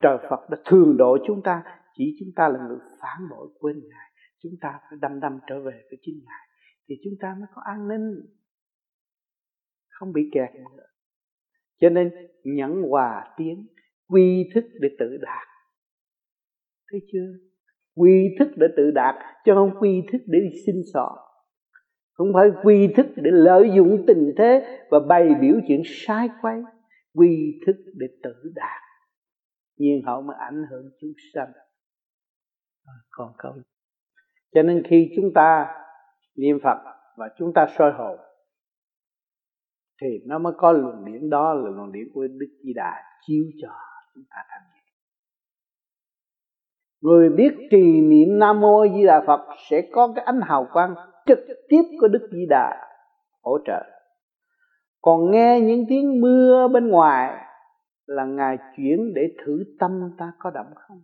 Trời phật đã thường độ chúng ta, chỉ chúng ta là người phản bội quên ngài. Chúng ta phải đâm đâm trở về với chính ngài, thì chúng ta mới có an ninh. Không bị kẹt nữa cho nên nhẫn hòa tiến quy thức để tự đạt. Thấy chưa? Quy thức để tự đạt chứ không quy thức để đi xin sọ. Không phải quy thức để lợi dụng tình thế và bày biểu chuyện sai quay. Quy thức để tự đạt. Nhiên hậu mới ảnh hưởng chúng sanh. À, còn câu cho nên khi chúng ta niệm phật và chúng ta soi hồn thì nó mới có luồng điển đó là luồng điển của đức di đà chiếu cho chúng ta thành nhẹ người biết trì niệm nam mô di đà phật sẽ có cái ánh hào quang trực tiếp của đức di đà hỗ trợ. Còn nghe những tiếng mưa bên ngoài là ngài chuyển để thử tâm ta có đậm không?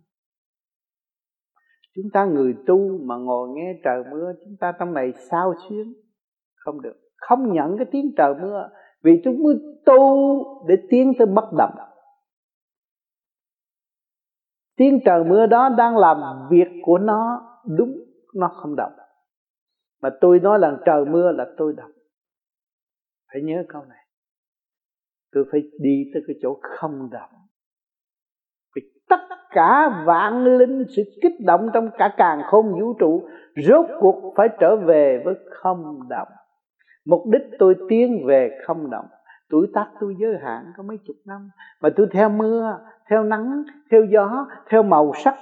Chúng ta người tu mà ngồi nghe trời mưa, chúng ta trong này sao xuyến? Không được. Không nhận cái tiếng trời mưa vì chúng mới tu để tiến tới bất động. Tiếng trời mưa đó đang làm việc của nó, đúng, nó không động. Mà tôi nói là trời mưa là tôi động. Phải nhớ câu này. Tôi phải đi tới cái chỗ không động. Vì tất cả vạn linh sự kích động trong cả càng không vũ trụ, rốt cuộc phải trở về với không động mục đích tôi tiến về không động. Tuổi tác tôi giới hạn có mấy chục năm, mà tôi theo mưa, theo nắng, theo gió, theo màu sắc.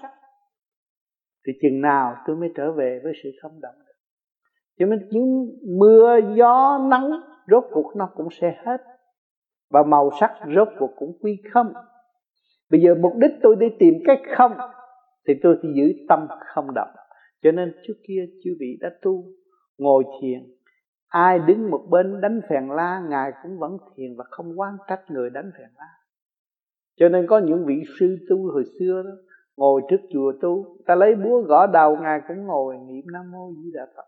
Thì chừng nào tôi mới trở về với sự không động được. Cho nên những mưa, gió, nắng, rốt cuộc nó cũng sẽ hết. Và màu sắc rốt cuộc cũng quy không. Bây giờ mục đích tôi đi tìm cái không, thì tôi thì giữ tâm không động. Cho nên trước kia chư vị đã tu, ngồi thiền ai đứng một bên đánh phèn la, ngài cũng vẫn thiền và không quan trách người đánh phèn la. Cho nên có những vị sư tu hồi xưa đó, ngồi trước chùa tu, ta lấy búa gõ đầu, ngài cũng ngồi niệm nam mô di đà phật.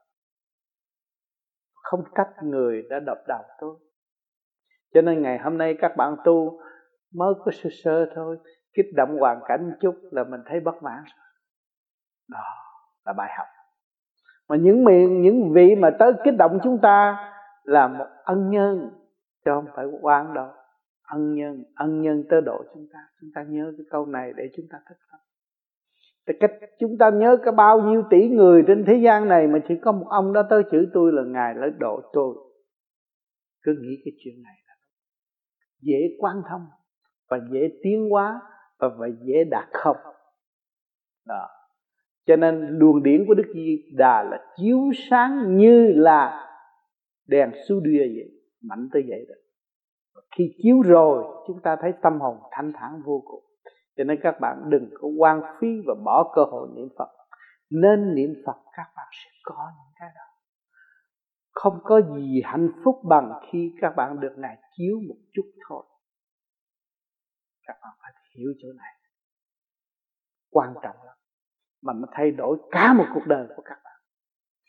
Không trách người đã đập đầu tôi. Cho nên ngày hôm nay các bạn tu, mới có sơ sơ thôi, kích động hoàn cảnh chút là mình thấy bất mãn. Đó là bài học mà những miền những vị mà tới kích động chúng ta là một ân nhân chứ không phải quan đâu. Ân nhân ân nhân tới độ chúng ta. Chúng ta nhớ cái câu này để chúng ta thích tâm. Thì cách chúng ta nhớ có bao nhiêu tỷ người trên thế gian này mà chỉ có một ông đó tới chữ tôi là ngài lấy độ tôi. Cứ nghĩ cái chuyện này là dễ quan thông và dễ tiến hóa và, và dễ đạt không. Đó cho nên luồng điển của đức di đà là chiếu sáng như là đèn su đia vậy, mạnh tới vậy đó. Khi chiếu rồi, chúng ta thấy tâm hồn thanh thản vô cùng. Cho nên các bạn đừng có quan phí và bỏ cơ hội niệm phật. Nên niệm phật, các bạn sẽ có những cái đó. Không có gì hạnh phúc bằng khi các bạn được ngài chiếu một chút thôi. Các bạn phải hiểu chỗ này. Quan trọng lắm mà nó thay đổi cả một cuộc đời của các bạn.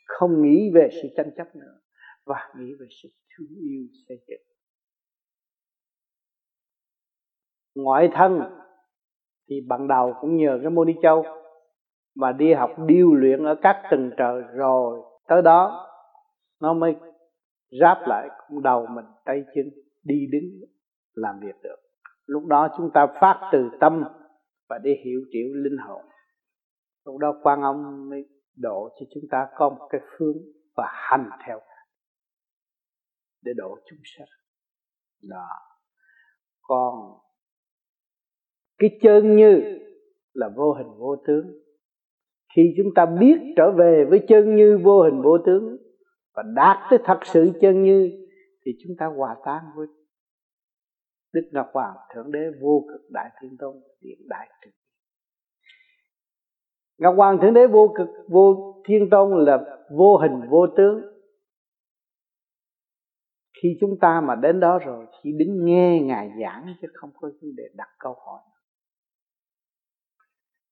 Không nghĩ về sự tranh chấp nữa, và nghĩ về sự thương yêu xây dựng. Ngoại thân thì ban đầu cũng nhờ cái môn đi châu, mà đi học điêu luyện ở các tầng trời rồi tới đó nó mới ráp lại cũng đầu mình tay chân đi đứng làm việc được. Lúc đó chúng ta phát từ tâm và để hiểu triệu linh hồn lúc đó quan âm mới độ cho chúng ta có một cái phương và hành theo. Để độ chúng sanh. Đó. Còn cái chân như là vô hình vô tướng. Khi chúng ta biết trở về với chân như vô hình vô tướng và đạt tới thật sự chân như, thì chúng ta hòa tan với Đức Ngọc Hoàng Thượng Đế vô cực Đại Thiên Tôn, Điện Đại Trực ngọc hoàng thượng đế vô cực, vô thiên tôn là vô hình, vô tướng. Khi chúng ta mà đến đó rồi, chỉ đứng nghe ngài giảng chứ không có vấn đề đặt câu hỏi.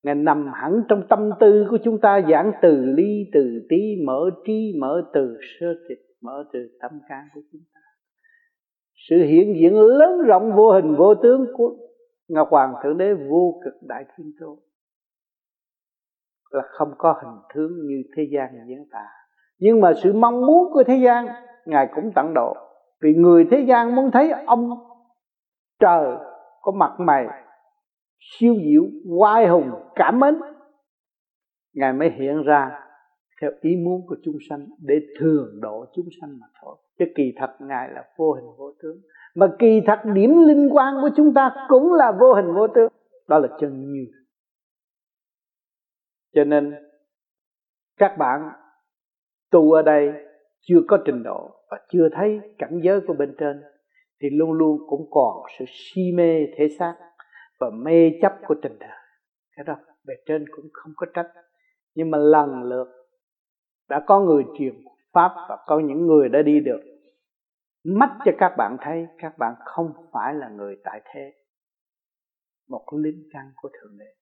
Ngài nằm hẳn trong tâm tư của chúng ta, giảng từ ly, từ tí, mở trí, mở từ sơ tịch, mở từ tâm can của chúng ta. Sự hiện diện lớn rộng vô hình, vô tướng của Ngọc Hoàng Thượng Đế vô cực Đại Thiên Tôn là không có hình tướng như thế gian diễn tả. Nhưng mà sự mong muốn của thế gian, ngài cũng tận độ. Vì người thế gian muốn thấy ông trời có mặt mày, siêu diệu, oai hùng, cảm mến, ngài mới hiện ra theo ý muốn của chúng sanh để thường độ chúng sanh mà thôi. Chứ kỳ thật ngài là vô hình vô tướng. Mà kỳ thật điểm linh quan của chúng ta cũng là vô hình vô tướng. Đó là chân như cho nên, các bạn tu ở đây chưa có trình độ và chưa thấy cảnh giới của bên trên, thì luôn luôn cũng còn sự si mê thể xác và mê chấp của tình đời. Cái đó, bề trên cũng không có trách. Nhưng mà lần lượt đã có người truyền pháp và có những người đã đi được, mắt cho các bạn thấy các bạn không phải là người tại thế. Một linh căn của thượng đế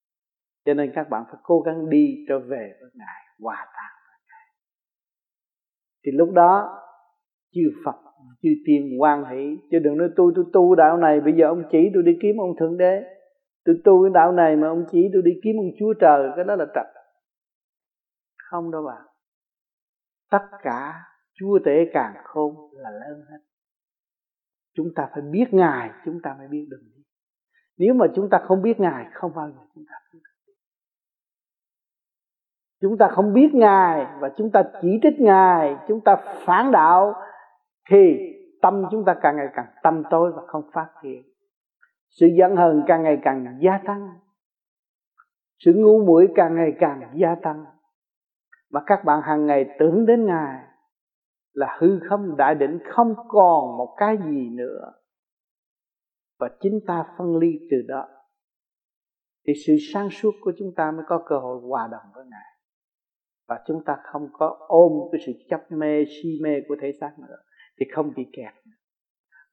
cho nên các bạn phải cố gắng đi trở về với ngài, hòa tan với ngài. Thì lúc đó, chư phật, chư tiên quan hỷ, chứ đừng nói tôi tôi tu đạo này, bây giờ ông chỉ tôi đi kiếm ông thượng đế. Tôi tu cái đạo này mà ông chỉ tôi đi kiếm ông chúa trời, cái đó là trật. Không đâu bạn tất cả chúa tể càng khôn là lớn hết. Chúng ta phải biết ngài, chúng ta mới biết đường đi. Nếu mà chúng ta không biết ngài, không bao giờ chúng ta biết chúng ta không biết ngài và chúng ta chỉ trích ngài, chúng ta phản đạo, thì tâm chúng ta càng ngày càng tâm tối và không phát triển. Sự giận hờn càng ngày càng gia tăng. Sự ngu muội càng ngày càng gia tăng. Mà các bạn hàng ngày tưởng đến ngài là hư không, đại định, không còn một cái gì nữa. Và chính ta phân ly từ đó. Thì sự sáng suốt của chúng ta mới có cơ hội hòa đồng với ngài và chúng ta không có ôm cái sự chấp mê, si mê của thể xác nữa, thì không bị kẹt.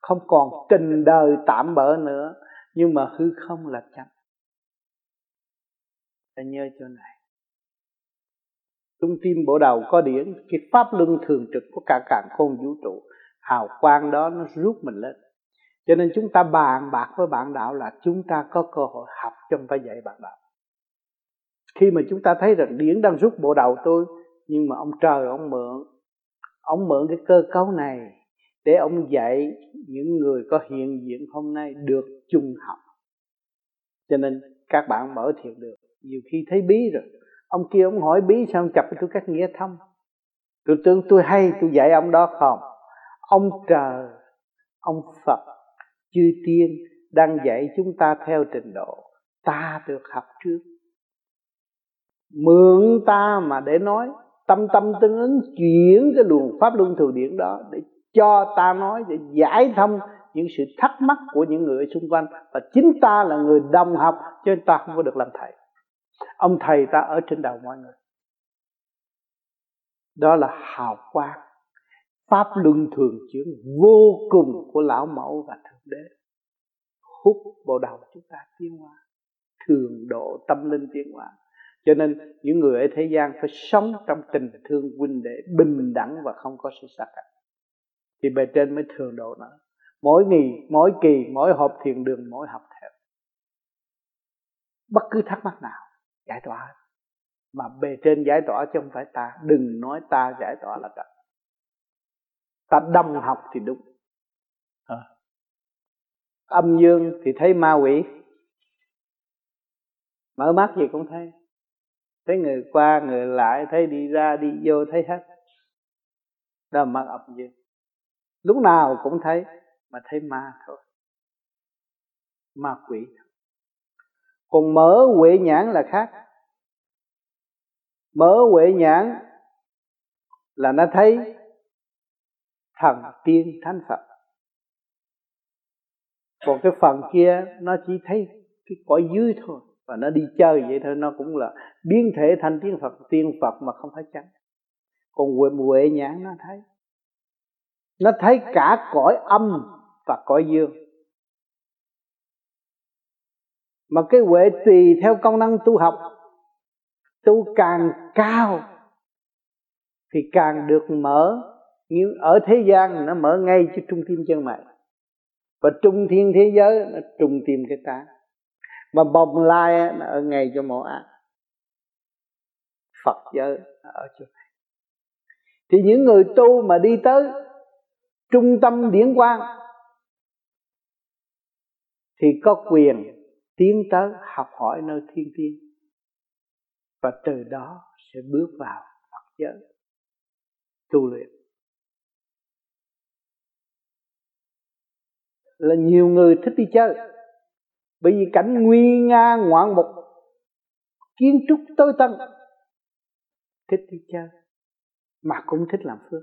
Không còn trình đời tạm bỡ nữa, nhưng mà hư không là chánh. Ta nhớ chỗ này. Trung tim bộ đầu có điển cái pháp luân thường trực của cả càng khôn vũ trụ. Hào quang đó nó rút mình lên. Cho nên chúng ta bàn bạc với bạn đạo là chúng ta có cơ hội học trong phải dạy bạn đạo khi mà chúng ta thấy rằng điển đang rút bộ đầu tôi, nhưng mà ông trời, ông mượn ông mượn cái cơ cấu này để ông dạy những người có hiện diện hôm nay được chung học. Cho nên các bạn mở thiện được. Nhiều khi thấy bí rồi. Ông kia ông hỏi bí sao ông chập tôi các nghĩa thông? Tôi tưởng tôi hay tôi dạy ông đó không? Ông trời, ông phật, chư tiên đang dạy chúng ta theo trình độ ta được học trước mượn ta mà để nói, tâm tâm tương ứng, chuyển cái luồng pháp luân thường điển đó để cho ta nói, để giải thông những sự thắc mắc của những người xung quanh. Và chính ta là người đồng học, cho nên ta không có được làm thầy. Ông thầy ta ở trên đầu mọi người. Đó là hào quang. Pháp luân thường chuyển vô cùng của lão mẫu và thượng đế. Hút bộ đầu chúng ta tiến hóa. Thường độ tâm linh tiến hóa cho nên những người ở thế gian phải sống trong tình thương huynh đệ bình đẳng và không có sự cách. Thì bề trên mới thường độ nó. Mỗi ngày mỗi kỳ mỗi hộp thiền đường mỗi học theo bất cứ thắc mắc nào giải tỏa mà bề trên giải tỏa chứ không phải ta. Đừng nói ta giải tỏa là ta. Ta đâm học thì đúng. À. âm dương thì thấy ma quỷ. Mở mắt gì cũng thấy thấy người qua, người lại, thấy đi ra, đi vô, thấy hết. Đó là mắt ập dương lúc nào cũng thấy, mà thấy ma thôi. Ma quỷ còn mở huệ nhãn là khác. Mở huệ nhãn là nó thấy thần tiên thánh phật. Còn cái phần kia, nó chỉ thấy cái cõi dưới thôi và nó đi chơi vậy thôi nó cũng là biến thể thành tiên Phật tiên Phật mà không phải chánh còn huệ, huệ nhãn nó thấy. Nó thấy cả cõi âm và cõi dương. Mà cái huệ tùy theo công năng tu học tu càng cao thì càng được mở. Nhưng ở thế gian nó mở ngay cho trung tim chân mày. Và trung thiên thế giới nó trung tim cái ta mà bồng lai nó ở ngay cho mộ ác Phật giới ở chỗ này. Thì những người tu mà đi tới trung tâm điển quang, thì có quyền tiến tới học hỏi nơi thiên tiên. Và từ đó sẽ bước vào Phật giới, tu luyện. Là nhiều người thích đi chơi bởi vì cảnh nguy nga ngoạn mục, kiến trúc tối tân, thích đi chơi mà cũng thích làm phước.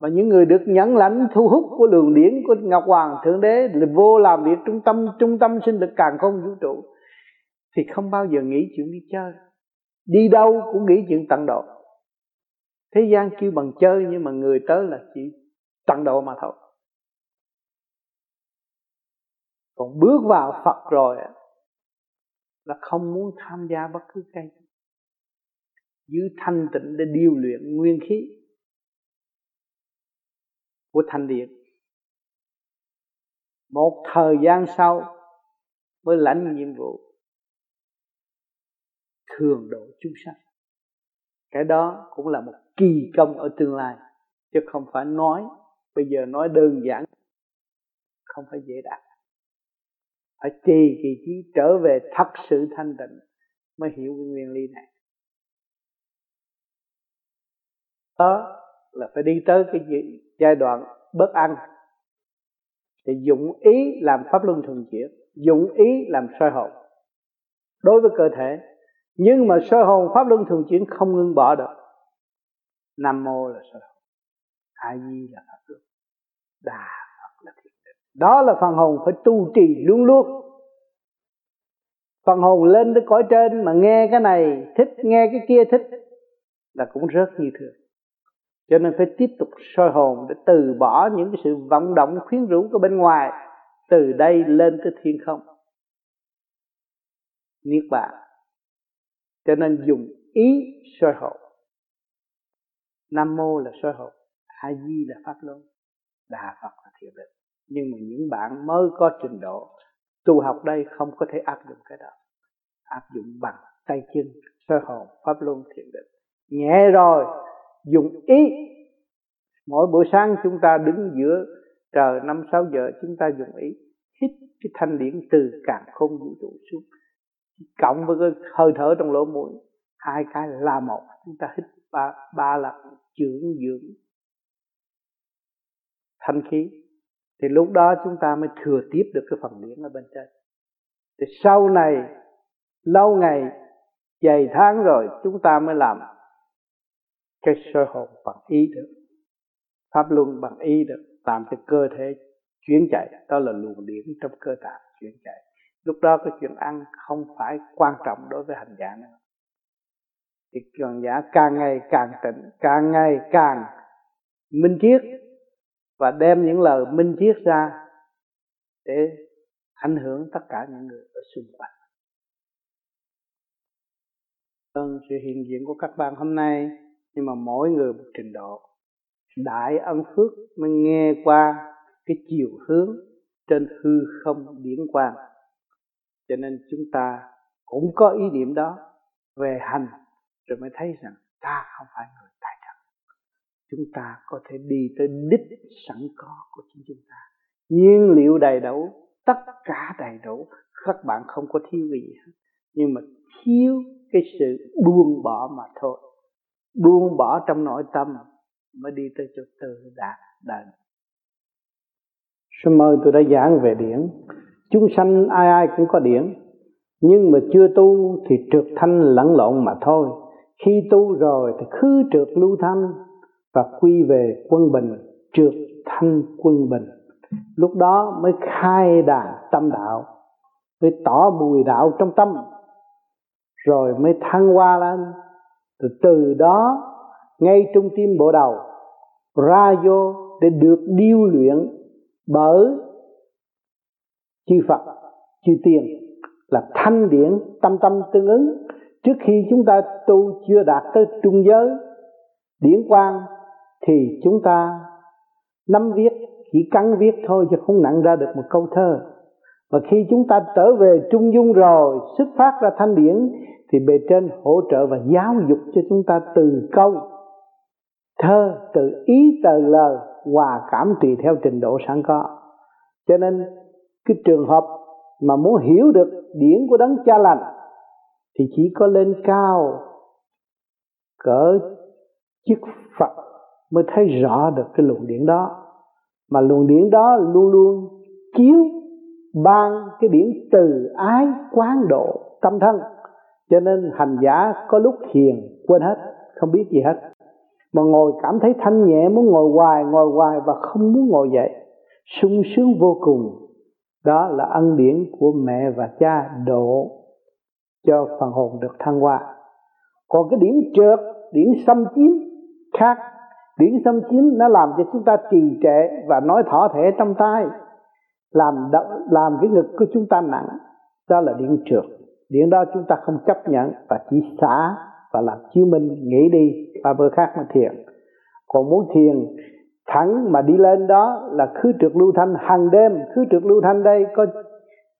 Và những người được nhẫn lãnh thu hút của đường điển của ngọc hoàng thượng đế là vô làm việc trung tâm trung tâm sinh lực càng không vũ trụ, thì không bao giờ nghĩ chuyện đi chơi. Đi đâu cũng nghĩ chuyện tận độ. Thế gian kêu bằng chơi nhưng mà người tới là chỉ tận độ mà thôi. Còn bước vào Phật rồi là không muốn tham gia bất cứ cái giữ thanh tịnh để điều luyện nguyên khí của thanh điện một thời gian sau mới lãnh nhiệm vụ thường độ chúng sanh. Cái đó cũng là một kỳ công ở tương lai, chứ không phải nói, bây giờ nói đơn giản, không phải dễ đạt phải trì kỳ trí trở về thật sự thanh tịnh mới hiểu cái nguyên lý này. Đó là phải đi tới cái giai đoạn bất ăn thì dụng ý làm pháp luân thường chuyển, dụng ý làm soi hồn. Đối với cơ thể, nhưng mà soi hồn pháp luân thường chuyển không ngưng bỏ được. Nam mô là soi hồn. A di là pháp luân đà phật là thiền định đó là phần hồn phải tu trì luôn luôn. Phần hồn lên tới cõi trên mà nghe cái này, thích nghe cái kia thích, là cũng rất như thường. Cho nên phải tiếp tục soi hồn để từ bỏ những cái sự vận động, khuyến rũ của bên ngoài, từ đây lên tới thiên không. Niết bàn. Cho nên dùng ý soi hồn. Nam mô là soi hồn. A di là pháp luân đà phật là thiền định nhưng mà những bạn mới có trình độ, tu học đây không có thể áp dụng cái đó. Áp dụng bằng tay chân soi hồn, pháp luân, thiền định. Nhẹ rồi, dùng ý. Mỗi buổi sáng chúng ta đứng giữa trời, năm, sáu giờ, chúng ta dùng ý. Hít cái thanh điển từ càng không vũ trụ xuống. Cộng với cái hơi thở trong lỗ mũi. Hai cái là một. Chúng ta hít ba ba lần dưỡng dưỡng thanh khí thì lúc đó chúng ta mới thừa tiếp được cái phần điển ở bên trên. Thì sau này lâu ngày vài tháng rồi chúng ta mới làm cái soi hồn bằng ý được pháp luân bằng ý được làm cho cơ thể chuyển chạy. Đó là luồng điển trong cơ tạng chuyển chạy. Lúc đó cái chuyện ăn không phải quan trọng đối với hành giả nữa. Thì hành giả càng ngày càng tỉnh, càng ngày càng minh triết và đem những lời minh triết ra để ảnh hưởng tất cả những người ở xung quanh. Ơn sự hiện diện của các bạn hôm nay, nhưng mà mỗi người một trình độ. Đại ân phước mới nghe qua cái chiều hướng trên hư không điển quang. Cho nên chúng ta cũng có ý niệm đó về hành rồi mới thấy rằng ta không phải người chúng ta có thể đi tới đích sẵn có của chính chúng ta. Nhiên liệu đầy đủ, tất cả đầy đủ, các bạn không có thiếu gì hết. Nhưng mà thiếu cái sự buông bỏ mà thôi. Buông bỏ trong nội tâm mới đi tới chỗ tự đạt đền Sư mời tôi đã giảng về điển. Chúng sanh ai ai cũng có điển, Nhưng mà chưa tu thì trượt thanh lẫn lộn mà thôi. Khi tu rồi thì khứ trượt lưu thanh. Và quy về quân bình, Trượt thanh quân bình. Lúc đó mới khai đàn tâm đạo, mới tỏ mùi đạo trong tâm, rồi mới thăng hoa lên. Từ từ đó, ngay trung tim bộ đầu, ra vô để được điêu luyện bởi chư Phật, chư tiên, là thanh điển tâm tâm tương ứng. Trước khi chúng ta tu chưa đạt tới trung giới, điển quang thì chúng ta nắm viết, chỉ cắn viết thôi chứ không nặng ra được một câu thơ. Và khi chúng ta trở về trung dung rồi, xuất phát ra thanh điển, thì bề trên hỗ trợ và giáo dục cho chúng ta từ câu thơ, từ ý, từ lời hòa cảm tùy theo trình độ sẵn có. Cho nên, cái trường hợp mà muốn hiểu được điển của đấng cha lành, thì chỉ có lên cao cỡ chức Phật mới thấy rõ được cái luồng điển đó. Mà luồng điển đó luôn luôn chiếu, ban cái điển từ ái, quán độ, tâm thân. Cho nên hành giả có lúc thiền quên hết, không biết gì hết. Mà ngồi cảm thấy thanh nhẹ, muốn ngồi hoài ngồi hoài và không muốn ngồi dậy, sung sướng vô cùng. Đó là ân điển của mẹ và cha độ cho phần hồn được thăng hoa. Còn cái điển trượt, điển xâm chiếm khác điển xâm chiếm nó làm cho chúng ta trì trệ và nói thỏ thể trong tai làm làm cái ngực của chúng ta nặng. Đó là điện trượt điện đó chúng ta không chấp nhận và chỉ xả và làm chiếu minh, nghĩ đi và bữa khác mà thiền. Còn muốn thiền thẳng mà đi lên đó là khứ trực lưu thanh. Hàng đêm khứ trực lưu thanh đây có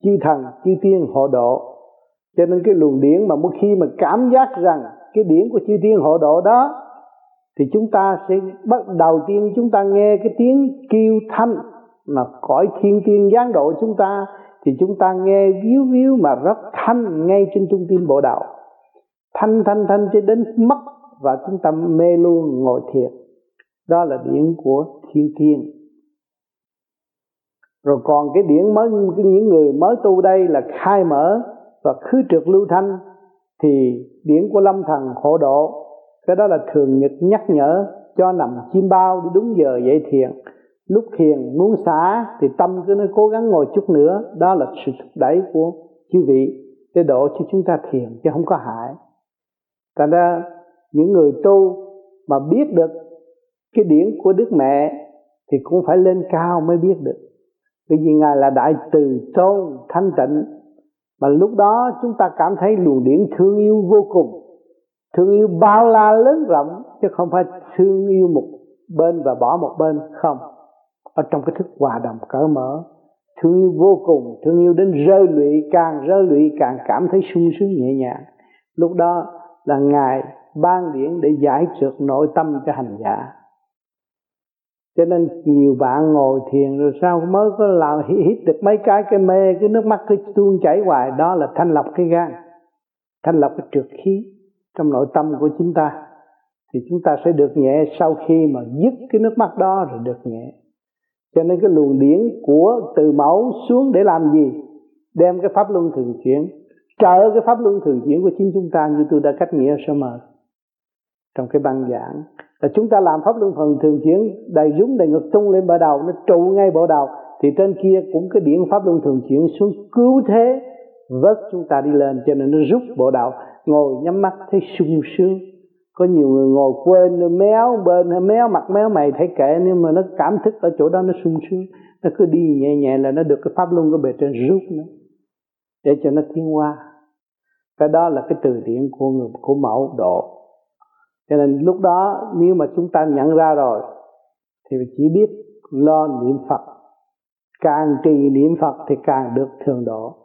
chư thần, chư tiên hộ độ. Cho nên cái luồng điển mà một khi mà cảm giác rằng cái điển của chư tiên hộ độ đó thì chúng ta sẽ bắt đầu tiên chúng ta nghe cái tiếng kêu thanh mà cõi thiên tiên giáng độ chúng ta, thì chúng ta nghe víu víu mà rất thanh ngay trên trung tim bộ đạo. Thanh thanh thanh cho đến mất và chúng ta mê luôn ngồi thiệt đó là điển của thiên thiên rồi còn cái điển mới những người mới tu đây là khai mở và khứ trượt lưu thanh, thì điển của lâm thần hộ độ cái đó là thường nhật nhắc nhở cho nằm chim bao đi đúng giờ dậy thiền. Lúc thiền muốn xả thì tâm cứ nó cố gắng ngồi chút nữa. Đó là sự thúc đẩy của chư vị để độ cho chúng ta thiền chứ không có hại. Thành ra những người tu mà biết được cái điển của đức mẹ thì cũng phải lên cao mới biết được. Bởi vì ngài là đại từ tôn thanh tịnh mà lúc đó chúng ta cảm thấy luồng điển thương yêu vô cùng thương yêu bao la lớn rộng, chứ không phải thương yêu một bên và bỏ một bên, không. Ở trong cái thức hòa đồng cởi mở, thương yêu vô cùng, thương yêu đến rơi lụy, càng rơi lụy càng cảm thấy sung sướng nhẹ nhàng. Lúc đó là ngài ban điển để giải trượt nội tâm cho hành giả. Cho nên nhiều bạn ngồi thiền rồi sao mới có làm hít được mấy cái cái mê, cái nước mắt cứ tuôn chảy hoài. Đó là thanh lọc cái gan, thanh lọc cái trượt khí trong nội tâm của chúng ta, thì chúng ta sẽ được nhẹ sau khi mà dứt cái nước mắt đó rồi được nhẹ. Cho nên cái luồng điển của từ mẫu xuống để làm gì? Đem cái pháp luân thường chuyển, trợ cái pháp luân thường chuyển của chính chúng ta như tôi đã cách nghĩa sơ mờ. Trong cái băng giảng, là chúng ta làm pháp luân phần thường chuyển, đầy rúng, đầy ngực, tung lên bờ đầu nó trụ ngay bộ đầu thì trên kia cũng cái điển pháp luân thường chuyển xuống cứu thế vớt chúng ta đi lên, cho nên nó rút bộ đạo. Ngồi nhắm mắt thấy sung sướng. Có nhiều người ngồi quên méo, bên méo, mặt méo mày thấy kệ nhưng mà nó cảm thức ở chỗ đó nó sung sướng. Nó cứ đi nhẹ nhẹ là nó được cái pháp luân của bề trên rút nữa, để cho nó tiến qua cái đó là cái từ điển của người, của mẫu độ. Cho nên lúc đó, nếu mà chúng ta nhận ra rồi, thì chỉ biết lo niệm phật. Càng trì niệm phật thì càng được thường độ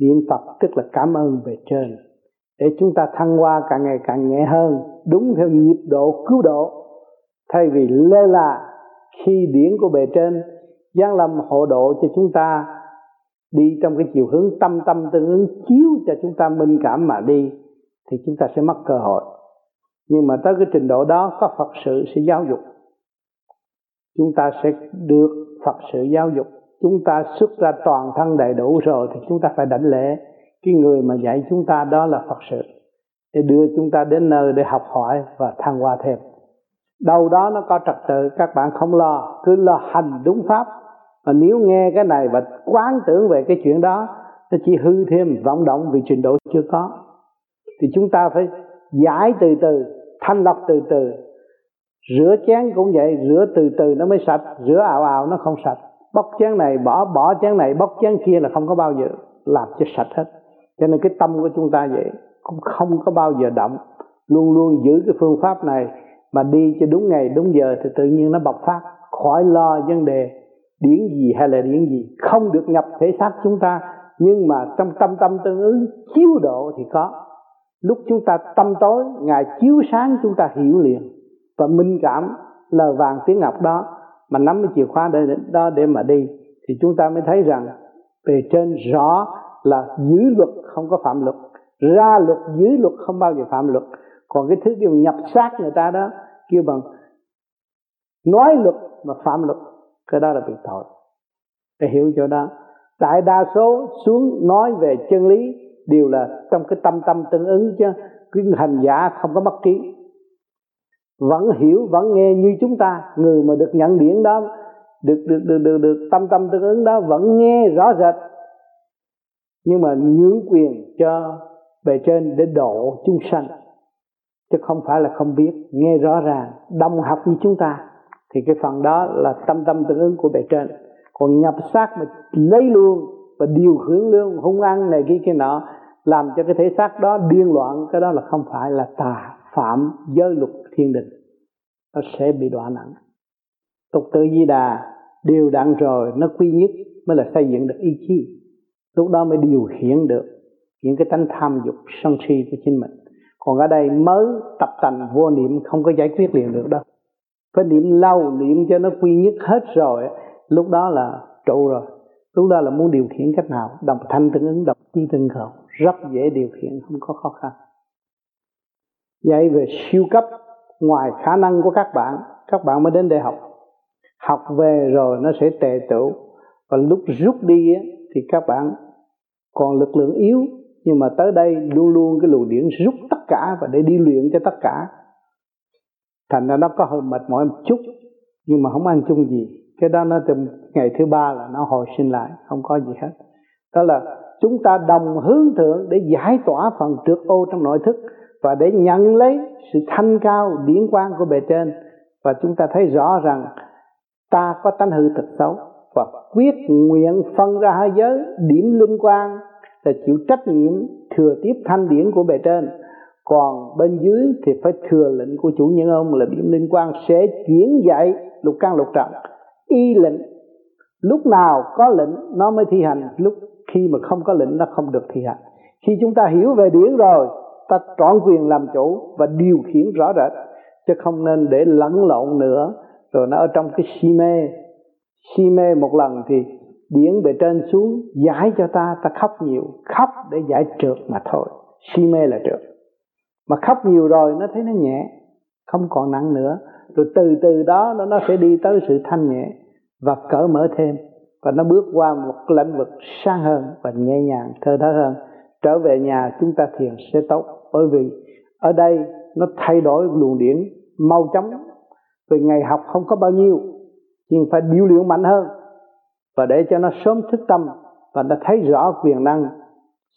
niệm phật, tức là cảm ơn về trên, để chúng ta thăng hoa càng ngày càng nhẹ hơn, đúng theo nhịp độ cứu độ. Thay vì lơ là khi điển của bề trên, giáng lâm hộ độ cho chúng ta đi trong cái chiều hướng tâm tâm tương ứng chiếu cho chúng ta minh cảm mà đi, thì chúng ta sẽ mất cơ hội. Nhưng mà tới cái trình độ đó, có Phật sự sẽ giáo dục. Chúng ta sẽ được Phật sự giáo dục chúng ta xuất ra toàn thân đầy đủ rồi thì chúng ta phải đảnh lễ. Cái người mà dạy chúng ta đó là Phật sự, để đưa chúng ta đến nơi để học hỏi và thăng hoa thêm. Đâu đó nó có trật tự, các bạn không lo, cứ lo hành đúng pháp. Mà nếu nghe cái này và quán tưởng về cái chuyện đó, nó chỉ hư thêm vọng động vì trình độ chưa có. Thì chúng ta phải giải từ từ, thanh lọc từ từ. Rửa chén cũng vậy, rửa từ từ nó mới sạch, rửa ảo ảo nó không sạch bóc chén này, bỏ bỏ chén này, bóc chén kia là không có bao giờ làm cho sạch hết. Cho nên cái tâm của chúng ta vậy, cũng không có bao giờ động. Luôn luôn giữ cái phương pháp này mà đi cho đúng ngày, đúng giờ thì tự nhiên nó bộc phát. Khỏi lo vấn đề điển gì hay là điển gì. Không được nhập thể xác chúng ta, nhưng mà trong tâm tâm tương ứng chiếu độ thì có. Lúc chúng ta tâm tối, ngài chiếu sáng chúng ta hiểu liền. Và minh cảm lời vàng tiếng ngọc đó mà nắm cái chìa khóa để đó để mà đi, thì chúng ta mới thấy rằng về trên rõ là giữ luật không có phạm luật, ra luật giữ luật không bao giờ phạm luật. Còn cái thứ kêu nhập xác người ta đó, kêu bằng nói luật mà phạm luật, cái đó là bị tội. Để hiểu chỗ đó. Đại đa số xuống nói về chân lý, đều là trong cái tâm tâm tương ứng chứ, cái hành giả không có mất trí vẫn hiểu vẫn nghe như chúng ta. Người mà được nhận điển đó được được được được, được tâm tâm tương ứng đó vẫn nghe rõ rệt. Nhưng mà nhường quyền cho bề trên để độ chúng sanh. Chứ không phải là không biết nghe rõ ràng đồng học như chúng ta. Thì cái phần đó là tâm tâm tương ứng của bề trên. Còn nhập xác mà lấy luôn và điều hướng luôn hung ăn này kia kia nọ làm cho cái thể xác đó điên loạn cái đó là không phải là tà phạm giới luật thiên đình, nó sẽ bị đọa nặng. Tục tự di đà đều đặn rồi, nó quy nhất mới là xây dựng được ý chí. Lúc đó mới điều khiển được những cái tánh tham dục sân si của chính mình. Còn ở đây mới tập tành vô niệm, không có giải quyết liền được đâu. Phải niệm lâu niệm cho nó quy nhất hết rồi, lúc đó là trụ rồi. Lúc đó là muốn điều khiển cách nào? Đồng thanh tương ứng, đồng chi tương cầu rất dễ điều khiển, không có khó khăn vậy về siêu cấp, ngoài khả năng của các bạn các bạn mới đến để học. Học về rồi nó sẽ tệ tựu. Và lúc rút đi thì các bạn còn lực lượng yếu. Nhưng mà tới đây luôn luôn cái lùi điển rút tất cả và để đi luyện cho tất cả. Thành ra nó có hơi mệt mỏi một chút, nhưng mà không ăn chung gì. Cái đó nó từ ngày thứ ba là nó hồi sinh lại, không có gì hết. Đó là chúng ta đồng hướng thượng để giải tỏa phần trượt ô trong nội thức và để nhận lấy sự thanh cao, điển quang của bề trên. Và chúng ta thấy rõ rằng, ta có tánh hư tật xấu. Và quyết nguyện phân ra hai giới, điểm linh quang là chịu trách nhiệm thừa tiếp thanh điển của bề trên. Còn bên dưới thì phải thừa lệnh của chủ nhân ông là điểm linh quang sẽ chuyển dạy lục căn lục trần. Y lệnh, lúc nào có lệnh, nó mới thi hành. Lúc khi mà không có lệnh, nó không được thi hành. Khi chúng ta hiểu về điển rồi ta trọn quyền làm chủ và điều khiển rõ rệt, chứ không nên để lẫn lộn nữa. Rồi nó ở trong cái si mê. Si mê một lần thì điển bề trên xuống, giải cho ta. Ta khóc nhiều. Khóc để giải trượt mà thôi. Si mê là trượt. Mà khóc nhiều rồi, nó thấy nó nhẹ. Không còn nặng nữa. Rồi từ từ đó, nó sẽ đi tới sự thanh nhẹ và cởi mở thêm. Và nó bước qua một lĩnh vực sang hơn và nhẹ nhàng, thơ thớ hơn. Trở về nhà, chúng ta thiền sẽ tốt bởi vì ở đây nó thay đổi luồng điển, mau chóng. Vì ngày học không có bao nhiêu, nhưng phải điều luyện mạnh hơn. Và để cho nó sớm thức tâm và nó thấy rõ quyền năng,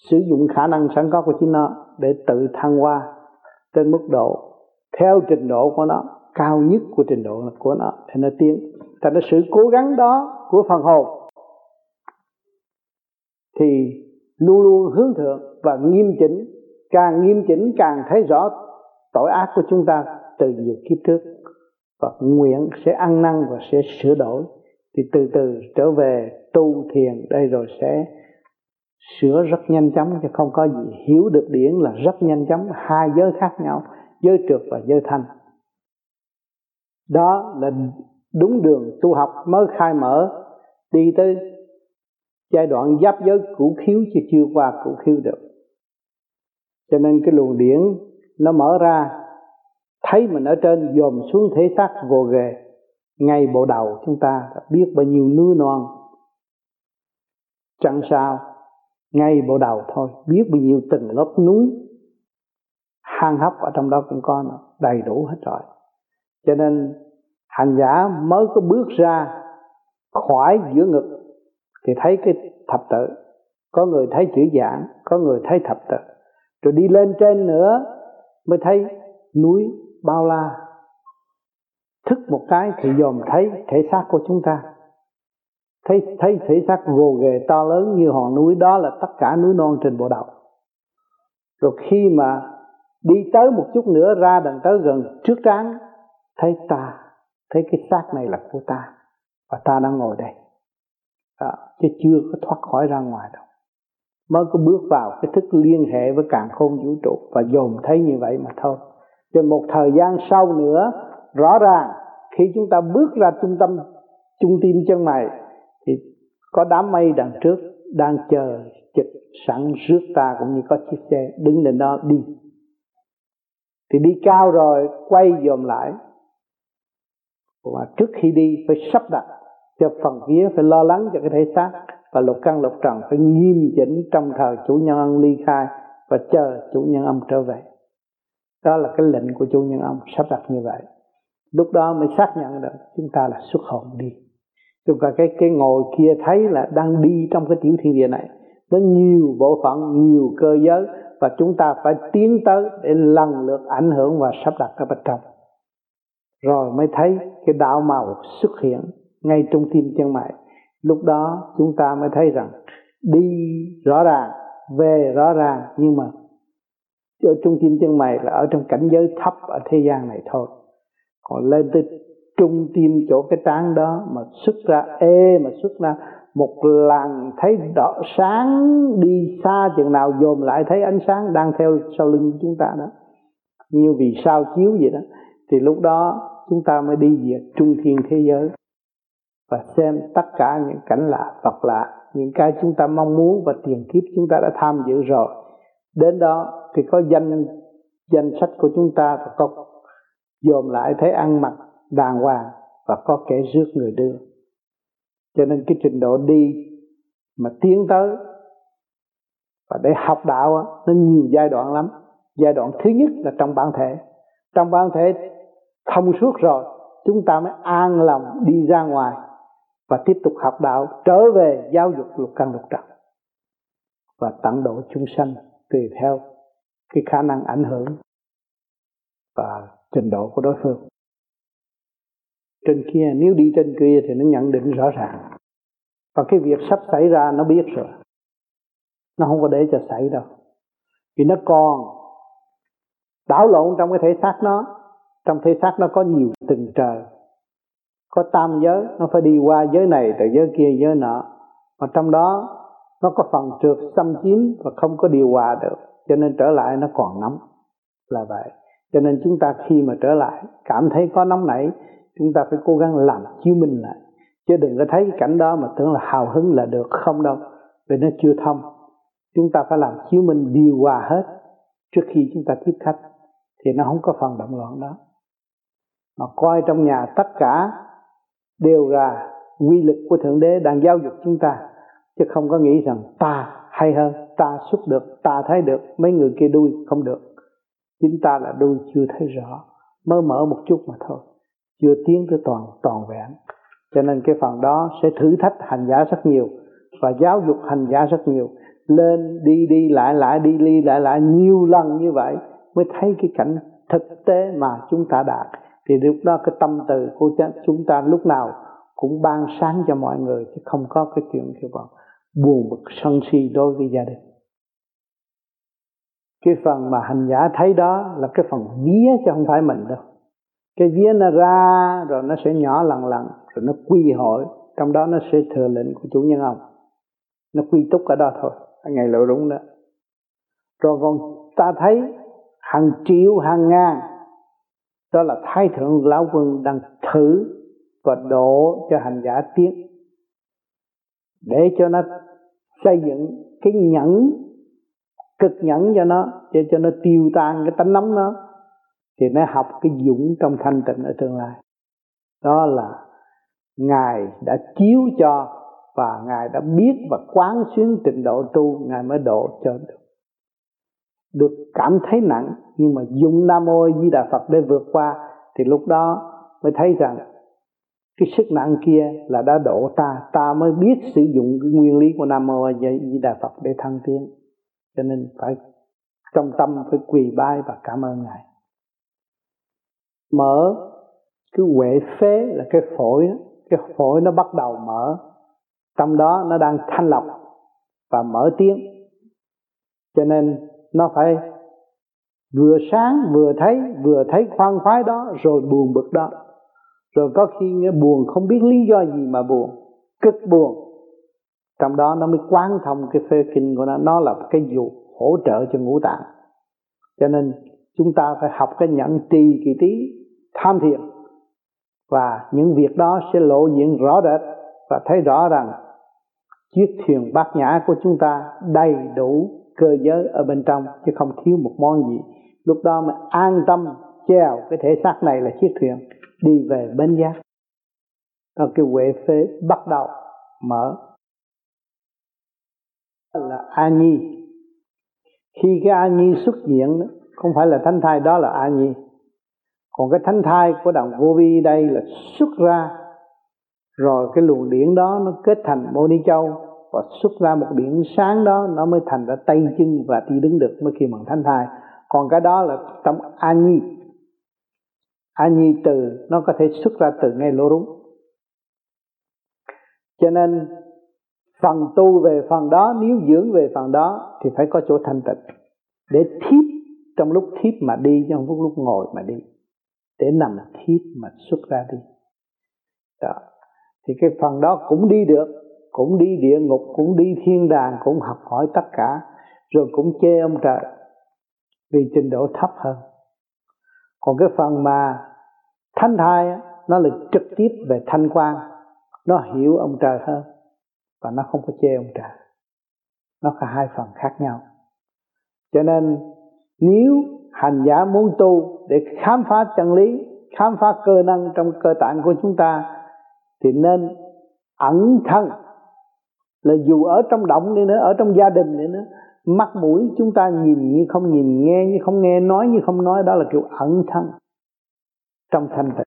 sử dụng khả năng sẵn có của chính nó để tự thăng hoa trên mức độ theo trình độ của nó, cao nhất của trình độ của nó thì nó tiến. Thành ra sự cố gắng đó của phần hồn thì luôn luôn hướng thượng và nghiêm chỉnh càng nghiêm chỉnh, càng thấy rõ tội ác của chúng ta từ nhiều kiếp trước. Và nguyện sẽ ăn năn và sẽ sửa đổi. Thì từ từ trở về tu thiền đây rồi sẽ sửa rất nhanh chóng, chứ không có gì hiểu được điển là rất nhanh chóng. Hai giới khác nhau, giới trượt và giới thanh. Đó là đúng đường tu học mới khai mở. Đi tới giai đoạn giáp giới cũ khiếu, chứ chưa qua cũ khiếu được cho nên cái luồng điển nó mở ra, thấy mình ở trên, dòm xuống thể xác vô ghề ngay bộ đầu chúng ta biết bao nhiêu núi non chẳng sao, ngay bộ đầu thôi, biết bao nhiêu từng lớp núi. Hang hấp ở trong đó cũng có đầy đủ hết rồi. Cho nên hành giả mới có bước ra khỏi giữa ngực, thì thấy cái thập tự. Có người thấy chữ giảng, có người thấy thập tự rồi đi lên trên nữa mới thấy núi bao la. Thức một cái thì dòm thấy thể xác của chúng ta. Thấy thấy thể xác gồ ghề to lớn như hòn núi đó là tất cả núi non trên bộ đầu rồi khi mà đi tới một chút nữa ra đằng tới gần trước trán thấy ta thấy cái xác này là của ta và ta đang ngồi đây. Đó, chứ chưa có thoát khỏi ra ngoài đâu mới có bước vào cái thức liên hệ với càng khôn vũ trụ. Và dồn thấy như vậy mà thôi. Cho một thời gian sau nữa, rõ ràng khi chúng ta bước ra trung tâm, trung tim chân mày, thì có đám mây đằng trước đang chờ chực sẵn rước ta cũng như có chiếc xe đứng lên đó đi. Thì đi cao rồi, quay dòm lại. Và trước khi đi, phải sắp đặt cho phần vía phải lo lắng cho cái thể xác và lục căn lục trần phải nghiêm chỉnh trong thời chủ nhân âm ly khai và chờ chủ nhân âm trở về. Đó là cái lệnh của chủ nhân âm sắp đặt như vậy. Lúc đó mới xác nhận được chúng ta là xuất hồn đi. Chúng ta cái cái ngồi kia thấy là đang đi trong cái tiểu thiên địa này. Nó nhiều bộ phận, nhiều cơ giới và chúng ta phải tiến tới để lần lượt ảnh hưởng và sắp đặt ở bên trong rồi mới thấy cái đạo màu xuất hiện ngay trong tim chân mày lúc đó chúng ta mới thấy rằng đi rõ ràng, về rõ ràng, nhưng mà ở trung tim chân mày là ở trong cảnh giới thấp ở thế gian này thôi. Còn lên tới trung tim chỗ cái trán đó mà xuất ra, ê, mà xuất ra một làn thấy đỏ sáng, đi xa chừng nào dồn lại thấy ánh sáng đang theo sau lưng chúng ta đó. Như vì sao chiếu vậy đó. Thì lúc đó chúng ta mới đi về trung thiên thế giới và xem tất cả những cảnh lạ, vật lạ, những cái chúng ta mong muốn và tiền kiếp chúng ta đã tham dự rồi. Đến đó thì có danh danh sách của chúng ta và có dồn lại thấy ăn mặc đàng hoàng và có kẻ rước người đưa. Cho nên cái trình độ đi mà tiến tới và để học đạo nó nhiều giai đoạn lắm. Giai đoạn thứ nhất là trong bản thể. Trong bản thể thông suốt rồi, chúng ta mới an lòng đi ra ngoài và tiếp tục học đạo trở về giáo dục lục căn lục trần và tận độ chúng sanh tùy theo cái khả năng ảnh hưởng và trình độ của đối phương. Trên kia, nếu đi trên kia thì nó nhận định rõ ràng. Và cái việc sắp xảy ra nó biết rồi. Nó không có để cho xảy đâu. Vì nó còn đảo lộn trong cái thể xác nó. Trong thể xác nó có nhiều tình trời có tam giới, nó phải đi qua giới này từ giới kia, giới nọ. Mà trong đó, nó có phần trượt xâm chiếm và không có điều hòa được. Cho nên trở lại nó còn nóng. Là vậy. Cho nên chúng ta khi mà trở lại, cảm thấy có nóng nảy, chúng ta phải cố gắng làm chiếu minh lại. Chứ đừng có thấy cảnh đó mà tưởng là hào hứng là được. Không đâu. Vì nó chưa thông. Chúng ta phải làm chiếu minh điều hòa hết trước khi chúng ta tiếp khách. Thì nó không có phần động loạn đó. Mà coi trong nhà tất cả đều là quy lực của thượng đế đang giáo dục chúng ta, chứ không có nghĩ rằng ta hay hơn, ta xuất được, ta thấy được, mấy người kia đuôi không được. Chính ta là đuôi chưa thấy rõ, mới mở một chút mà thôi, chưa tiến tới toàn toàn vẹn. Cho nên cái phần đó sẽ thử thách hành giả rất nhiều và giáo dục hành giả rất nhiều. Lên đi đi, lại lại, đi đi, lại lại nhiều lần như vậy mới thấy cái cảnh thực tế mà chúng ta đạt thì lúc đó cái tâm từ của chúng ta lúc nào cũng ban sáng cho mọi người, chứ không có cái chuyện kiểu bằng buồn bực, sân si đối với gia đình. Cái phần mà hành giả thấy đó là cái phần vía chứ không phải mình đâu. Cái vía nó ra rồi nó sẽ nhỏ lần lần rồi nó quy hội. Trong đó nó sẽ thừa lệnh của chủ nhân ông. Nó quy túc ở đó thôi ngày lộ đúng đó. Rồi còn ta thấy hàng triệu, hàng ngàn đó là thái thượng lão quân đang thử và độ cho hành giả tiến để cho nó xây dựng cái nhẫn, cực nhẫn cho nó, để cho nó tiêu tan cái tánh nóng nó thì nó học cái dũng trong thanh tịnh ở tương lai. Đó là ngài đã chiếu cho và ngài đã biết và quán xuyến trình độ tu, ngài mới độ cho được được cảm thấy nặng, nhưng mà dùng nam mô di đà phật để vượt qua, thì lúc đó mới thấy rằng cái sức nặng kia là đã độ ta ta mới biết sử dụng cái nguyên lý của nam mô di đà phật để thăng tiến. Cho nên phải, trong tâm phải quỳ bái và cảm ơn ngài. Mở cái huệ phế là cái phổi cái phổi nó bắt đầu mở. Trong đó nó đang thanh lọc và mở tiếng. Cho nên nó phải vừa sáng, vừa thấy vừa thấy khoan khoái đó, rồi buồn bực đó. Rồi có khi nghe buồn, không biết lý do gì mà buồn, cực buồn. Trong đó nó mới quán thông cái phê kinh của nó. Nó là cái dù hỗ trợ cho ngũ tạng. Cho nên chúng ta phải học cái nhận trì kỳ tí, tham thiền. Và những việc đó sẽ lộ diện rõ rệt và thấy rõ rằng chiếc thuyền bát nhã của chúng ta đầy đủ cơ giới ở bên trong, chứ không thiếu một món gì. Lúc đó mà an tâm treo cái thể xác này là chiếc thuyền, đi về bên giác. Đó cái huệ phế bắt đầu mở. Là a nhi. Khi cái a nhi xuất hiện, không phải là thánh thai, đó là a nhi. Còn cái thánh thai của đồng vô vi đây là xuất ra, rồi cái luồng điển đó nó kết thành mô ni châu và xuất ra một điểm sáng đó, nó mới thành ra tay chân và đi đứng được mới khi bằng thánh thai. Còn cái đó là trong a nhi a nhi từ, nó có thể xuất ra từ ngay lỗ rúng. Cho nên, phần tu về phần đó, nếu dưỡng về phần đó, thì phải có chỗ thanh tịnh. Để thiếp, trong lúc thiếp mà đi trong lúc ngồi mà đi. Để nằm thiếp mà xuất ra đi. Đó. Thì cái phần đó cũng đi được cũng đi địa ngục, cũng đi thiên đàng, cũng học hỏi tất cả, rồi cũng chê ông trời vì trình độ thấp hơn. Còn cái phần mà thanh thai nó là trực tiếp về thanh quan, nó hiểu ông trời hơn và nó không có chê ông trời. Nó có hai phần khác nhau. Cho nên, nếu hành giả muốn tu để khám phá chân lý, khám phá cơ năng trong cơ tạng của chúng ta, thì nên ẩn thân là dù ở trong động đi nữa, ở trong gia đình đi nữa mắt mũi chúng ta nhìn như không nhìn, nghe như không nghe, nói như không nói, đó là kiểu ẩn thân trong thanh tịnh.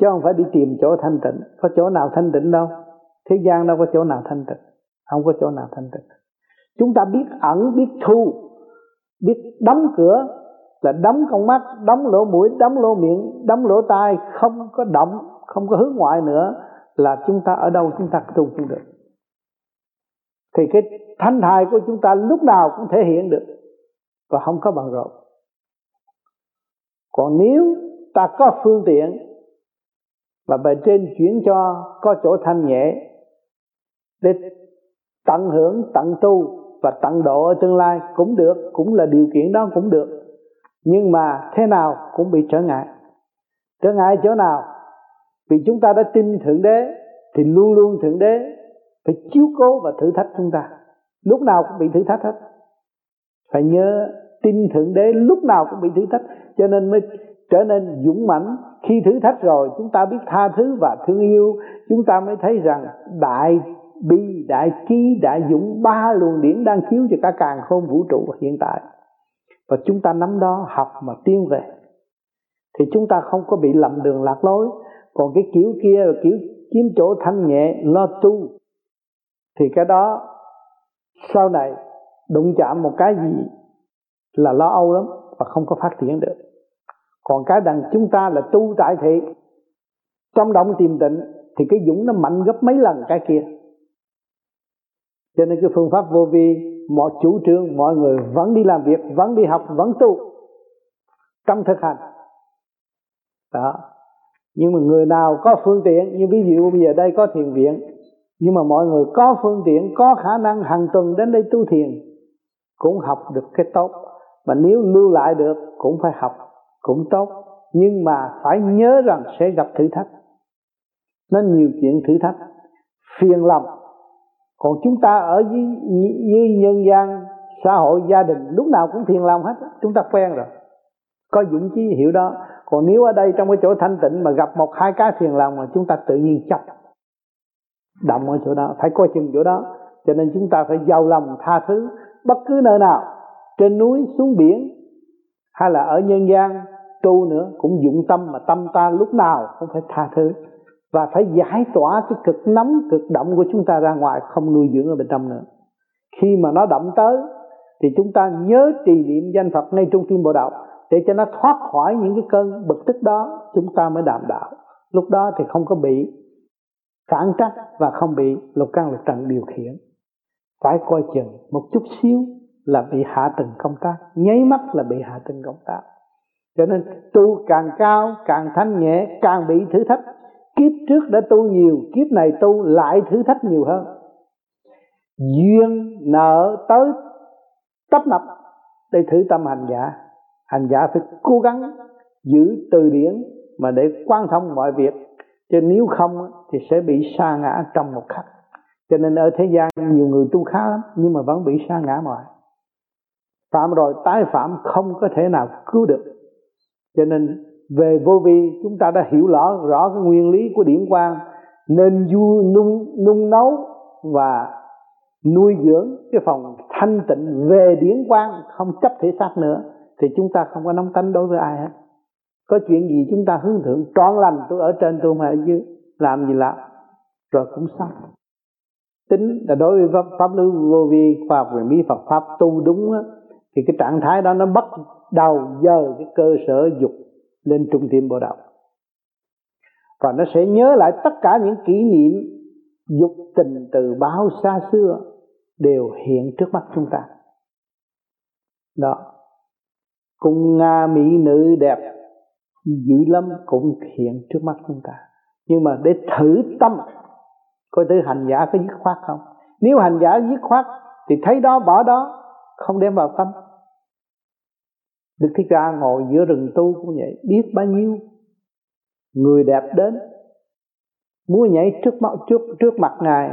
Chứ không phải đi tìm chỗ thanh tịnh. Có chỗ nào thanh tịnh đâu? Thế gian đâu có chỗ nào thanh tịnh. Không có chỗ nào thanh tịnh. Chúng ta biết ẩn, biết thu, biết đóng cửa là đóng con mắt, đóng lỗ mũi, đóng lỗ miệng, đóng lỗ tai, không có động, không có hướng ngoại nữa, là chúng ta ở đâu chúng ta tu cũng được thì cái thanh thai của chúng ta lúc nào cũng thể hiện được và không có bằng rộn. Còn nếu ta có phương tiện và bề trên chuyển cho có chỗ thanh nhẹ để tận hưởng, tận tu và tận độ ở tương lai cũng được, cũng là điều kiện đó cũng được. Nhưng mà thế nào cũng bị trở ngại. Trở ngại chỗ nào? Vì chúng ta đã tin thượng đế thì luôn luôn thượng đế phải chiếu cố và thử thách chúng ta. Lúc nào cũng bị thử thách hết. Phải nhớ, tin thượng đế lúc nào cũng bị thử thách, cho nên mới trở nên dũng mãnh. Khi thử thách rồi, chúng ta biết tha thứ và thương yêu. Chúng ta mới thấy rằng đại bi, đại trí, đại dũng, ba luồng điển đang chiếu cho cả càng khôn vũ trụ hiện tại. Và chúng ta nắm đó, học mà tiến về. Thì chúng ta không có bị lầm đường lạc lối. Còn cái kiểu kia là kiểu kiếm chỗ thanh nhẹ, lo tu thì cái đó, sau này đụng chạm một cái gì là lo âu lắm và không có phát triển được. Còn cái đằng chúng ta là tu tại thị trong động tìm tịnh, thì cái dũng nó mạnh gấp mấy lần cái kia. Cho nên cái phương pháp vô vi, mọi chủ trương, mọi người vẫn đi làm việc, vẫn đi học, vẫn tu trong thực hành. Đó. Nhưng mà người nào có phương tiện, như ví dụ bây giờ đây có thiền viện nhưng mà mọi người có phương tiện có khả năng hàng tuần đến đây tu thiền cũng học được cái tốt. Mà nếu lưu lại được cũng phải học cũng tốt. Nhưng mà phải nhớ rằng sẽ gặp thử thách. Nên nhiều chuyện thử thách. Phiền lòng. Còn chúng ta ở với, với nhân gian xã hội gia đình lúc nào cũng phiền lòng hết. Chúng ta quen rồi. Có dũng chí hiểu đó. Còn nếu ở đây trong cái chỗ thanh tịnh mà gặp một hai cái phiền lòng mà chúng ta tự nhiên chấp động ở chỗ đó, phải coi chừng chỗ đó. Cho nên chúng ta phải giàu lòng tha thứ, bất cứ nơi nào, trên núi, xuống biển, hay là ở nhân gian, tu nữa, cũng dụng tâm mà tâm ta lúc nào cũng phải tha thứ. Và phải giải tỏa cái cực nóng, cực động của chúng ta ra ngoài, không nuôi dưỡng ở bên trong nữa. Khi mà nó động tới, thì chúng ta nhớ trì niệm danh Phật ngay trong tim bộ đạo, để cho nó thoát khỏi những cái cơn bực tức đó, chúng ta mới đảm đạo. Lúc đó thì không có bị phản trắc và không bị lục căn lục trần điều khiển. Phải coi chừng một chút xíu là bị hạ tầng công tác, nháy mắt là bị hạ tầng công tác. Cho nên tu càng cao, càng thanh nhẹ, càng bị thử thách. Kiếp trước đã tu nhiều, kiếp này tu lại thử thách nhiều hơn. Duyên nợ tới tấp nập để thử tâm hành giả. Hành giả phải cố gắng giữ từ điển mà để quan thông mọi việc chứ nếu không thì sẽ bị sa ngã trong một khắc. Cho nên ở thế gian nhiều người tu khá lắm, nhưng mà vẫn bị sa ngã mọi phạm rồi, tái phạm không có thể nào cứu được. Cho nên về vô vi, chúng ta đã hiểu rõ rõ cái nguyên lý của điển quang. Nên du, nung nung nấu và nuôi dưỡng cái phòng thanh tịnh về điển quang, không chấp thể xác nữa, thì chúng ta không có nóng tánh đối với ai hết có chuyện gì chúng ta hướng thượng trọn lành tôi ở trên tôi mà ở dưới làm gì làm? Rồi cũng xong. Tính là đối với pháp, pháp lý vô vi khoa học về bí Phật pháp tu đúng á, thì cái trạng thái đó nó bắt đầu dời cái cơ sở dục lên trung tâm bộ đạo. Và nó sẽ nhớ lại tất cả những kỷ niệm dục tình từ bao xa xưa đều hiện trước mắt chúng ta. Đó. Cùng nga mỹ nữ đẹp dữ lắm cũng hiện trước mắt chúng ta. Nhưng mà để thử tâm coi thử hành giả có dứt khoát không? Nếu hành giả dứt khoát thì thấy đó bỏ đó không đem vào tâm. Đức Thích Ca ngồi giữa rừng tu cũng vậy Biết bao nhiêu Người đẹp đến Muốn nhảy trước mặt, trước, trước mặt Ngài.